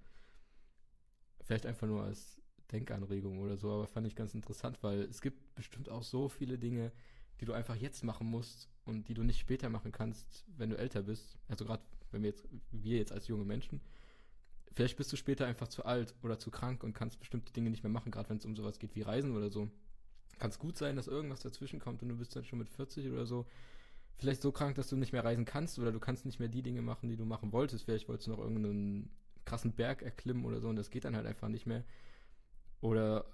Vielleicht einfach nur als Denkanregung oder so, aber fand ich ganz interessant, weil es gibt bestimmt auch so viele Dinge, die du einfach jetzt machen musst und die du nicht später machen kannst, wenn du älter bist. Also gerade wenn wir jetzt, wir jetzt als junge Menschen, vielleicht bist du später einfach zu alt oder zu krank und kannst bestimmte Dinge nicht mehr machen, gerade wenn es um sowas geht wie Reisen oder so. Kann es gut sein, dass irgendwas dazwischen kommt und du bist dann schon mit 40 oder so vielleicht so krank, dass du nicht mehr reisen kannst oder du kannst nicht mehr die Dinge machen, die du machen wolltest. Vielleicht wolltest du noch irgendeinen krassen Berg erklimmen oder so und das geht dann halt einfach nicht mehr. Oder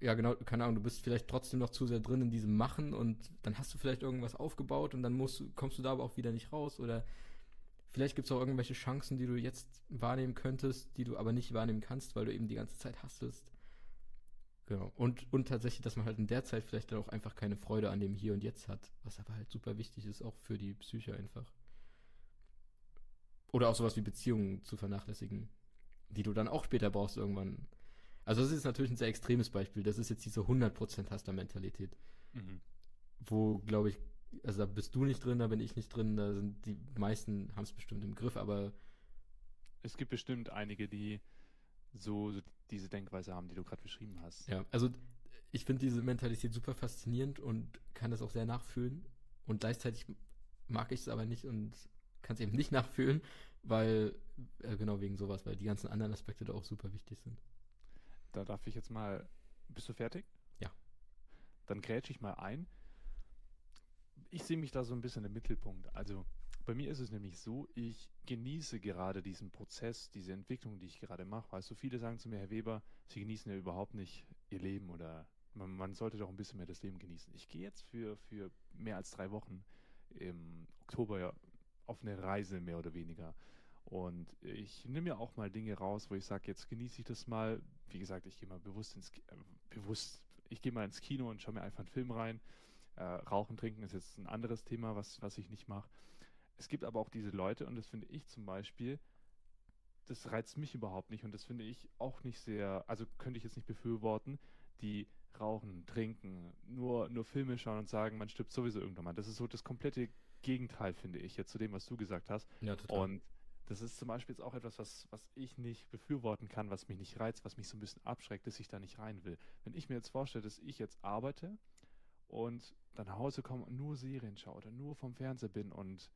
ja, genau, keine Ahnung, du bist vielleicht trotzdem noch zu sehr drin in diesem Machen und dann hast du vielleicht irgendwas aufgebaut und dann musst, kommst du da aber auch wieder nicht raus oder vielleicht gibt es auch irgendwelche Chancen, die du jetzt wahrnehmen könntest, die du aber nicht wahrnehmen kannst, weil du eben die ganze Zeit hastest. Genau. Und, und tatsächlich, dass man halt in der Zeit vielleicht dann auch einfach keine Freude an dem Hier und Jetzt hat, was aber halt super wichtig ist, auch für die Psyche einfach. Oder auch sowas wie Beziehungen zu vernachlässigen, die du dann auch später brauchst irgendwann. Also das ist natürlich ein sehr extremes Beispiel. Das ist jetzt diese 100% Haster-Mentalität. Mhm. wo, glaube ich, also da bist du nicht drin, da bin ich nicht drin, da sind die meisten haben es bestimmt im Griff, aber Es gibt bestimmt einige, die so, so diese Denkweise haben, die du gerade beschrieben hast. ja, also ich finde diese Mentalität super faszinierend und kann das auch sehr nachfühlen und gleichzeitig mag ich es aber nicht und kann es eben nicht <laughs> nachfühlen, weil, äh, genau wegen sowas, weil die ganzen anderen Aspekte da auch super wichtig sind. Da darf ich jetzt mal. Bist du fertig? Ja. Dann grätsche ich mal ein. Ich sehe mich da so ein bisschen im Mittelpunkt. Also bei mir ist es nämlich so, ich genieße gerade diesen Prozess, diese Entwicklung, die ich gerade mache. Weißt du, viele sagen zu mir, Herr Weber, Sie genießen ja überhaupt nicht Ihr Leben oder man, man sollte doch ein bisschen mehr das Leben genießen. Ich gehe jetzt für, für mehr als drei Wochen im Oktober ja auf eine Reise mehr oder weniger. Und ich nehme mir auch mal Dinge raus, wo ich sage, jetzt genieße ich das mal. Wie gesagt, ich gehe mal bewusst ins äh, bewusst, ich gehe mal ins Kino und schaue mir einfach einen Film rein. Äh, Rauchen, trinken ist jetzt ein anderes Thema, was, was ich nicht mache. Es gibt aber auch diese Leute, und das finde ich zum Beispiel, das reizt mich überhaupt nicht und das finde ich auch nicht sehr, also könnte ich jetzt nicht befürworten, die rauchen, trinken, nur, nur Filme schauen und sagen, man stirbt sowieso irgendwann mal. Das ist so das komplette Gegenteil, finde ich, jetzt zu dem, was du gesagt hast. Ja, total. Und das ist zum Beispiel jetzt auch etwas, was, was ich nicht befürworten kann, was mich nicht reizt, was mich so ein bisschen abschreckt, dass ich da nicht rein will. Wenn ich mir jetzt vorstelle, dass ich jetzt arbeite und dann nach Hause komme und nur Serien schaue oder nur vom Fernseher bin und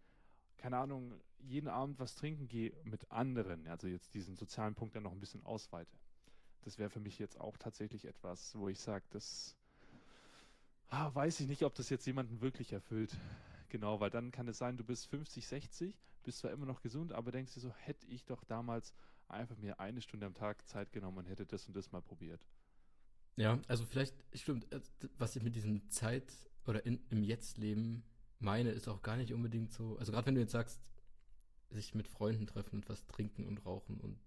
keine Ahnung, jeden Abend was trinken gehe mit anderen, also jetzt diesen sozialen Punkt dann noch ein bisschen ausweite. Das wäre für mich jetzt auch tatsächlich etwas, wo ich sage, das ah, weiß ich nicht, ob das jetzt jemanden wirklich erfüllt. Genau, weil dann kann es sein, du bist 50, 60, bist zwar immer noch gesund, aber denkst dir so, hätte ich doch damals einfach mir eine Stunde am Tag Zeit genommen und hätte das und das mal probiert. Ja, also vielleicht, stimmt, äh, was ich mit diesem Zeit- oder in, im Jetzt-Leben meine, ist auch gar nicht unbedingt so. Also gerade wenn du jetzt sagst, sich mit Freunden treffen und was trinken und rauchen und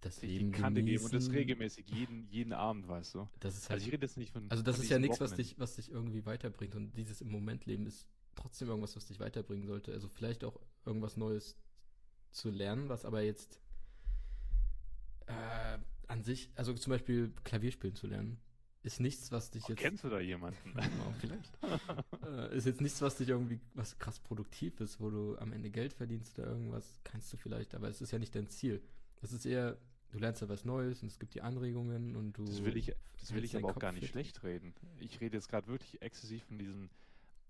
das Sich Leben die Kante geben und das genießen, regelmäßig jeden, jeden Abend, weißt du. Das ist halt, Also ich rede jetzt nicht von. also das ist ja nichts, was dich, was dich irgendwie weiterbringt und dieses im Moment Leben ist trotzdem irgendwas, was dich weiterbringen sollte. Also vielleicht auch irgendwas Neues zu lernen, was aber jetzt äh, an sich, also zum Beispiel Klavier spielen zu lernen, ist nichts, was dich Oh, jetzt Kennst du da jemanden? Ja, <laughs> vielleicht. <laughs> äh, ist jetzt nichts, was dich irgendwie, was krass produktiv ist, wo du am Ende Geld verdienst oder irgendwas, kannst du vielleicht, aber es ist ja nicht dein Ziel. Das ist eher, du lernst ja was Neues und es gibt die Anregungen und du. Das will ich, das will ich aber auch Kopf gar nicht fit. schlecht reden. Ich rede jetzt gerade wirklich exzessiv von diesem.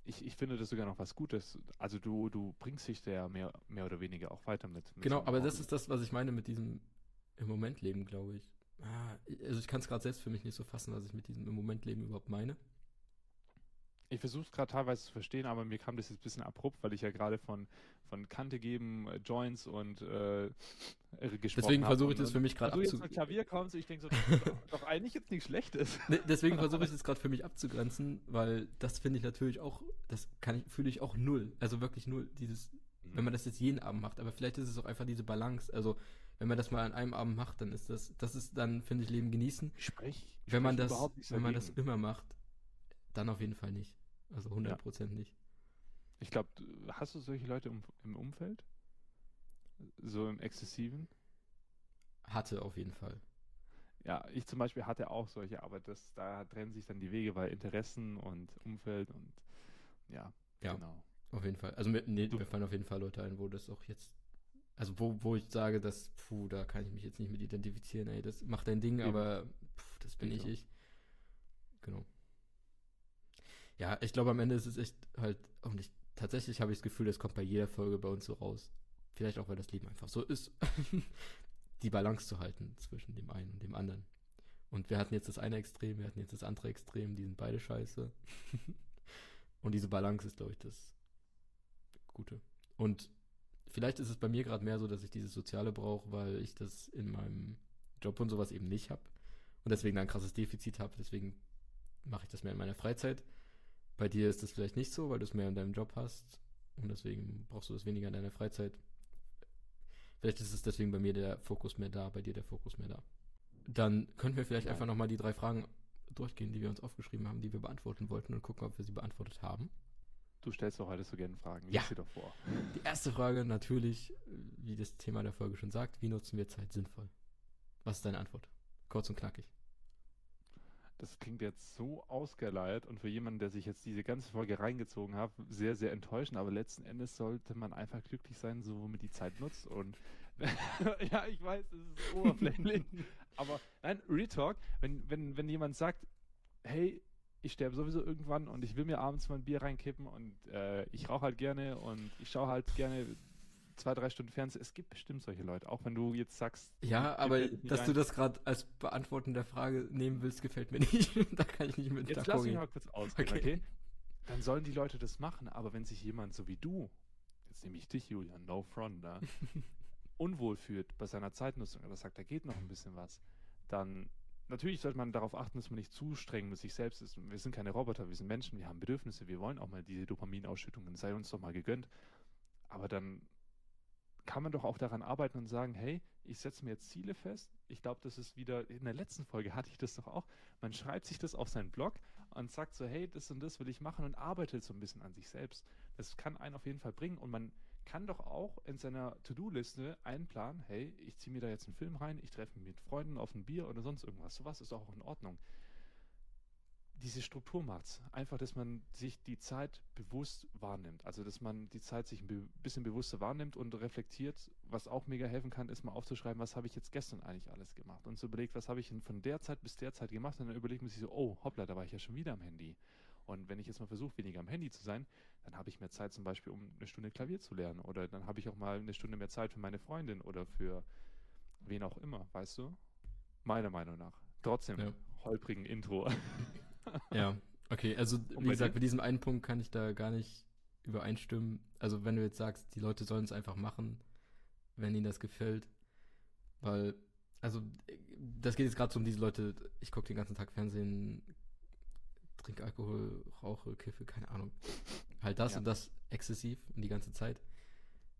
Ich, ich finde das sogar noch was Gutes. Also du, du bringst dich da ja mehr, mehr oder weniger auch weiter mit. mit Genau, aber das Hobby. ist das, was ich meine mit diesem im Moment leben, glaube ich. Ah, also ich kann es gerade selbst für mich nicht so fassen, was ich mit diesem im Moment leben überhaupt meine. Ich versuche es gerade teilweise zu verstehen, aber mir kam das jetzt ein bisschen abrupt, weil ich ja gerade von, von Kante geben, äh, Joints und äh, gesprochen Deswegen versuche ich das für mich gerade du jetzt mit Klavier kommst, ich denke so, das <laughs> ist doch, eigentlich jetzt nichts Schlechtes. Ne, deswegen <laughs> versuche ich es gerade für mich abzugrenzen, weil das finde ich natürlich auch, das kann ich, fühle ich auch null. Also wirklich null. Dieses, wenn man das jetzt jeden Abend macht, aber vielleicht ist es auch einfach diese Balance. Also, wenn man das mal an einem Abend macht, dann ist das, das ist dann, finde ich, Leben genießen. Sprech, Wenn man sprech das, wenn man das immer macht, dann auf jeden Fall nicht. Also 100% nicht. Ich glaube, hast du solche Leute im, im Umfeld? So im Exzessiven? Hatte auf jeden Fall. Ja, ich zum Beispiel hatte auch solche, aber das, da trennen sich dann die Wege, weil Interessen und Umfeld und ja, Ja. genau. Auf jeden Fall. Also mir, nee, mir fallen auf jeden Fall Leute ein, wo das auch jetzt, also wo, wo ich sage, dass, puh, da kann ich mich jetzt nicht mit identifizieren, ey, das macht dein Ding, Eben. aber puh, das bin Ich ich. Genau. Ja, ich glaube, am Ende ist es echt halt, und ich, tatsächlich habe ich das Gefühl, das kommt bei jeder Folge bei uns so raus. Vielleicht auch, weil das Leben einfach so ist, <laughs> die Balance zu halten zwischen dem einen und dem anderen. Und wir hatten jetzt das eine Extrem, wir hatten jetzt das andere Extrem, die sind beide scheiße. <laughs> und diese Balance ist, glaube ich, das Gute. Und vielleicht ist es bei mir gerade mehr so, dass ich dieses Soziale brauche, weil ich das in meinem Job und sowas eben nicht habe. Und deswegen ein krasses Defizit habe. Deswegen mache ich das mehr in meiner Freizeit. Bei dir ist das vielleicht nicht so, weil du es mehr in deinem Job hast. Und deswegen brauchst du es weniger in deiner Freizeit. Vielleicht ist es deswegen bei mir der Fokus mehr da, bei dir der Fokus mehr da. Dann könnten wir vielleicht Ja. einfach nochmal die drei Fragen durchgehen, die wir uns aufgeschrieben haben, die wir beantworten wollten und gucken, ob wir sie beantwortet haben. Du stellst doch heute so gerne Fragen. Ja. Lies sie doch vor. Die erste Frage natürlich, wie das Thema der Folge schon sagt, wie nutzen wir Zeit sinnvoll? Was ist deine Antwort? Kurz und knackig. Das klingt jetzt so ausgeleiert und für jemanden, der sich jetzt diese ganze Folge reingezogen hat, sehr, sehr enttäuschend. Aber letzten Endes sollte man einfach glücklich sein, so womit die Zeit nutzt. Und <laughs> ja, ich weiß, es ist oberflächlich. <laughs> aber nein, Retalk, wenn, wenn, wenn jemand sagt, hey, ich sterbe sowieso irgendwann und ich will mir abends mal ein Bier reinkippen und äh, ich rauche halt gerne und ich schaue halt gerne zwei, drei Stunden Fernsehen. Es gibt bestimmt solche Leute, auch wenn du jetzt sagst. Ja, aber dass rein. du das gerade als Beantworten der Frage nehmen willst, gefällt mir <laughs> nicht. da kann ich nicht mit Jetzt lass mich mal kurz ausreden, okay. okay? Dann sollen die Leute das machen, aber wenn sich jemand so wie du, jetzt nehme ich dich, Julian, no front, da, <laughs> unwohl fühlt bei seiner Zeitnutzung oder sagt, da geht noch ein bisschen was, dann natürlich sollte man darauf achten, dass man nicht zu streng mit sich selbst ist. Wir sind keine Roboter, wir sind Menschen, wir haben Bedürfnisse, wir wollen auch mal diese Dopaminausschüttungen, sei uns doch mal gegönnt. Aber dann kann man doch auch daran arbeiten und sagen, hey, ich setze mir jetzt Ziele fest. Ich glaube, das ist wieder, in der letzten Folge hatte ich das doch auch. Man schreibt sich das auf seinen Blog und sagt so, hey, das und das will ich machen und arbeitet so ein bisschen an sich selbst. Das kann einen auf jeden Fall bringen und man kann doch auch in seiner To-Do-Liste einplanen, hey, ich ziehe mir da jetzt einen Film rein, ich treffe mich mit Freunden auf ein Bier oder sonst irgendwas. Sowas ist auch in Ordnung diese Struktur macht's. Einfach, dass man sich die Zeit bewusst wahrnimmt. Also, dass man die Zeit sich ein bisschen bewusster wahrnimmt und reflektiert. Was auch mega helfen kann, ist mal aufzuschreiben, was habe ich jetzt gestern eigentlich alles gemacht. Und so überlegt, was habe ich von der Zeit bis der Zeit gemacht. Und dann überlegt man sich so, oh, hoppla, da war ich ja schon wieder am Handy. Und wenn ich jetzt mal versuche, weniger am Handy zu sein, dann habe ich mehr Zeit zum Beispiel, um eine Stunde Klavier zu lernen. Oder dann habe ich auch mal eine Stunde mehr Zeit für meine Freundin oder für wen auch immer, weißt du? Meiner Meinung nach. Trotzdem, ja. holprigen Intro. <laughs> ja, <laughs> okay. Also, wie gesagt, mit diesem einen Punkt kann ich da gar nicht übereinstimmen. Also, wenn du jetzt sagst, die Leute sollen es einfach machen, wenn ihnen das gefällt. Weil, also, das geht jetzt gerade so um diese Leute, ich gucke den ganzen Tag Fernsehen, trinke Alkohol, rauche, kiffe, keine Ahnung. Halt das ja. und das exzessiv und die ganze Zeit.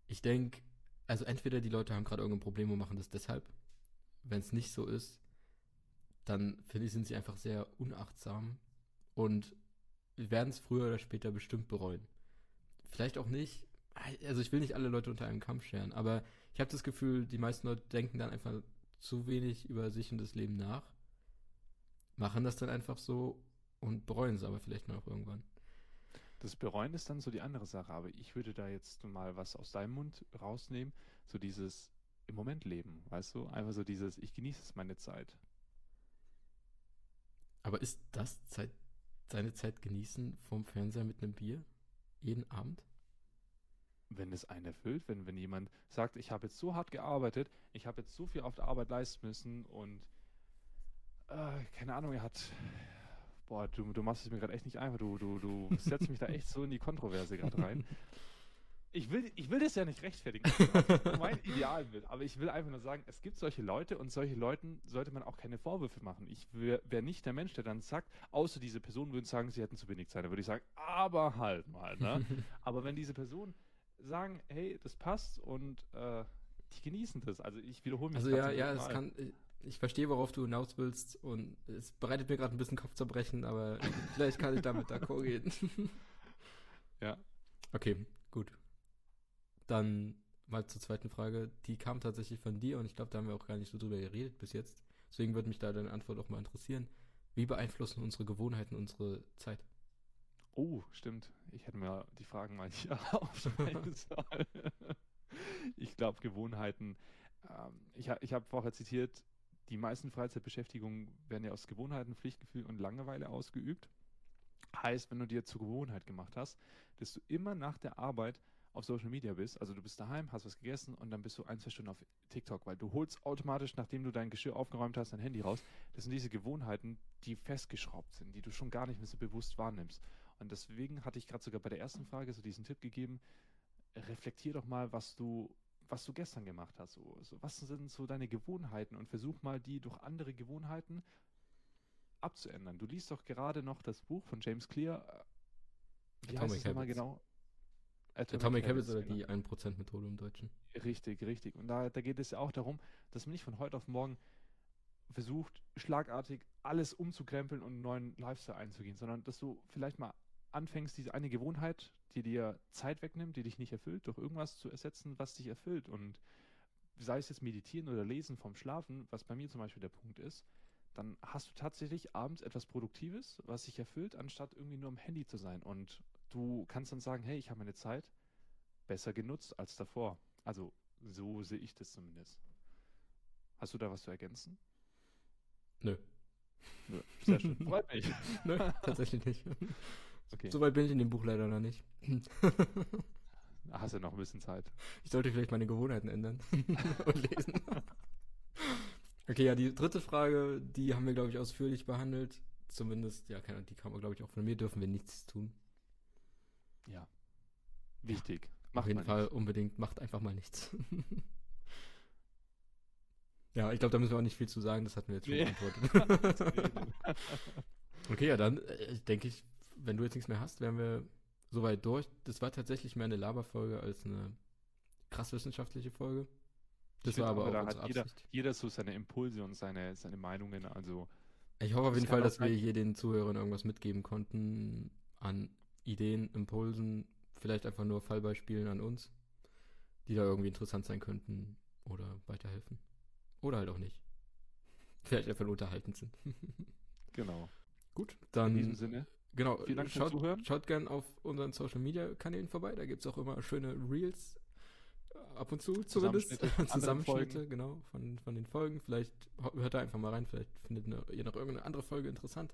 Ich denke, also entweder die Leute haben gerade irgendein Problem und machen das deshalb. Wenn es nicht so ist, dann finde ich, sind sie einfach sehr unachtsam und werden es früher oder später bestimmt bereuen. Vielleicht auch nicht. Also ich will nicht alle Leute unter einem Kamm scheren, aber ich habe das Gefühl, die meisten Leute denken dann einfach zu wenig über sich und das Leben nach, machen das dann einfach so und bereuen es aber vielleicht noch irgendwann. Das Bereuen ist dann so die andere Sache, aber ich würde da jetzt mal was aus deinem Mund rausnehmen, so dieses im Moment leben, weißt du? Einfach so dieses, ich genieße es meine Zeit. Aber ist das Zeit, seine Zeit genießen vom Fernseher mit einem Bier? Jeden Abend? Wenn es einen erfüllt, wenn, wenn jemand sagt, ich habe jetzt so hart gearbeitet, ich habe jetzt so viel auf der Arbeit leisten müssen und äh, keine Ahnung, er hat. Boah, du, du machst es mir gerade echt nicht einfach. Du, du, du setzt mich da echt so in die Kontroverse gerade rein. <laughs> ich will, ich will das ja nicht rechtfertigen, das <laughs> mein Idealbild, aber ich will einfach nur sagen, es gibt solche Leute und solche Leuten sollte man auch keine Vorwürfe machen. Ich wäre wär nicht der Mensch, der dann sagt, außer diese Personen würden sagen, sie hätten zu wenig Zeit, dann würde ich sagen, aber halt mal, ne? <laughs> aber wenn diese Personen sagen, hey, das passt und äh, die genießen das, also ich wiederhole mich. Also ja, ja, es kann, ich verstehe, worauf du hinaus willst und es bereitet mir gerade ein bisschen Kopfzerbrechen, aber <laughs> vielleicht kann ich damit d'accord gehen. ja. Okay, gut. Dann mal zur zweiten Frage. Die kam tatsächlich von dir und ich glaube, da haben wir auch gar nicht so drüber geredet bis jetzt. Deswegen würde mich da deine Antwort auch mal interessieren. Wie beeinflussen unsere Gewohnheiten unsere Zeit? Oh, stimmt. Ich hätte mir die Fragen mal hier <laughs> aufschreiben <laughs> sollen. ich glaube, Gewohnheiten. Ähm, ich ich habe vorher zitiert, die meisten Freizeitbeschäftigungen werden ja aus Gewohnheiten, Pflichtgefühl und Langeweile ausgeübt. Heißt, wenn du dir zur Gewohnheit gemacht hast, dass du immer nach der Arbeit auf Social Media bist, also du bist daheim, hast was gegessen und dann bist du ein, zwei Stunden auf TikTok, weil du holst automatisch, nachdem du dein Geschirr aufgeräumt hast, dein Handy raus. Das sind diese Gewohnheiten, die festgeschraubt sind, die du schon gar nicht mehr so bewusst wahrnimmst. Und deswegen hatte ich gerade sogar bei der ersten Frage so diesen Tipp gegeben, reflektier doch mal, was du, was du gestern gemacht hast. So, so, was sind so deine Gewohnheiten und versuch mal, die durch andere Gewohnheiten abzuändern. Du liest doch gerade noch das Buch von James Clear. Wie Atomic heißt es nochmal genau? Atomic, Atomic Habits oder die 1%-Methode im Deutschen. Richtig, richtig. Und da, da geht es ja auch darum, dass man nicht von heute auf morgen versucht, schlagartig alles umzukrempeln und einen neuen Lifestyle einzugehen, sondern dass du vielleicht mal anfängst, diese eine Gewohnheit, die dir Zeit wegnimmt, die dich nicht erfüllt, durch irgendwas zu ersetzen, was dich erfüllt. Und sei es jetzt meditieren oder lesen vom Schlafen, was bei mir zum Beispiel der Punkt ist, dann hast du tatsächlich abends etwas Produktives, was sich erfüllt, anstatt irgendwie nur am Handy zu sein. Und du kannst dann sagen, hey, ich habe meine Zeit besser genutzt als davor. Also so sehe ich das zumindest. Hast du da was zu ergänzen? Nö. Nö. Sehr schön. <laughs> Freut mich. <laughs> Nö, tatsächlich nicht. Okay. Soweit bin ich in dem Buch leider noch nicht. Da Hast du noch ein bisschen Zeit. Ich sollte vielleicht meine Gewohnheiten ändern <laughs> und lesen. Okay, ja, die dritte Frage, die haben wir, glaube ich, ausführlich behandelt. Zumindest, ja, keine, die kam, glaube ich, auch von mir. Dürfen wir nichts tun? Ja. Wichtig. Auf Macht jeden man Fall nicht. unbedingt, macht einfach mal nichts. <laughs> ja, ich glaube, da müssen wir auch nicht viel zu sagen. Das hatten wir jetzt schon Nee. beantwortet. <laughs> <laughs> okay, ja, dann äh, denke ich, wenn du jetzt nichts mehr hast, wären wir soweit durch. Das war tatsächlich mehr eine Laberfolge als eine krass wissenschaftliche Folge. Das war aber auch da jeder, Absicht. jeder so seine Impulse und seine, seine Meinungen. Also Ich hoffe auf jeden Fall, dass wir hier den Zuhörern irgendwas mitgeben konnten an Ideen, Impulsen, vielleicht einfach nur Fallbeispielen an uns, die da irgendwie interessant sein könnten oder weiterhelfen. Oder halt auch nicht. <laughs> Vielleicht einfach nur unterhaltend sind. <laughs> genau. Gut, In dann diesem Sinne. genau, vielen Dank fürs schaut, Zuhören. schaut gern auf unseren Social Media Kanälen vorbei, da gibt es auch immer schöne Reels äh, ab und zu zumindest. Zusammenschnitte <laughs> Zusammenschnitte, genau, von, von den Folgen. Vielleicht hört da einfach mal rein, vielleicht findet eine, ihr noch irgendeine andere Folge interessant.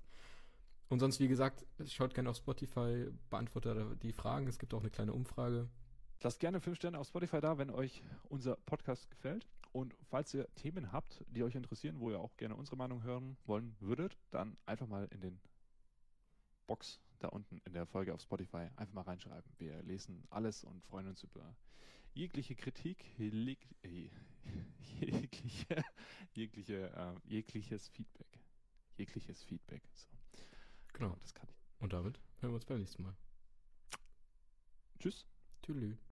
Und sonst, wie gesagt, schaut gerne auf Spotify, beantwortet die Fragen. Es gibt auch eine kleine Umfrage. Lasst gerne 5 Sterne auf Spotify da, wenn euch unser Podcast gefällt. Und falls ihr Themen habt, die euch interessieren, wo ihr auch gerne unsere Meinung hören wollen würdet, dann einfach mal in den Box da unten in der Folge auf Spotify einfach mal reinschreiben. Wir lesen alles und freuen uns über jegliche Kritik, äh, <laughs> jegliche, jegliche, äh, jegliches Feedback. Jegliches Feedback. So, Genau. das kann ich. Und damit hören wir uns beim nächsten Mal. Tschüss. Tschüss.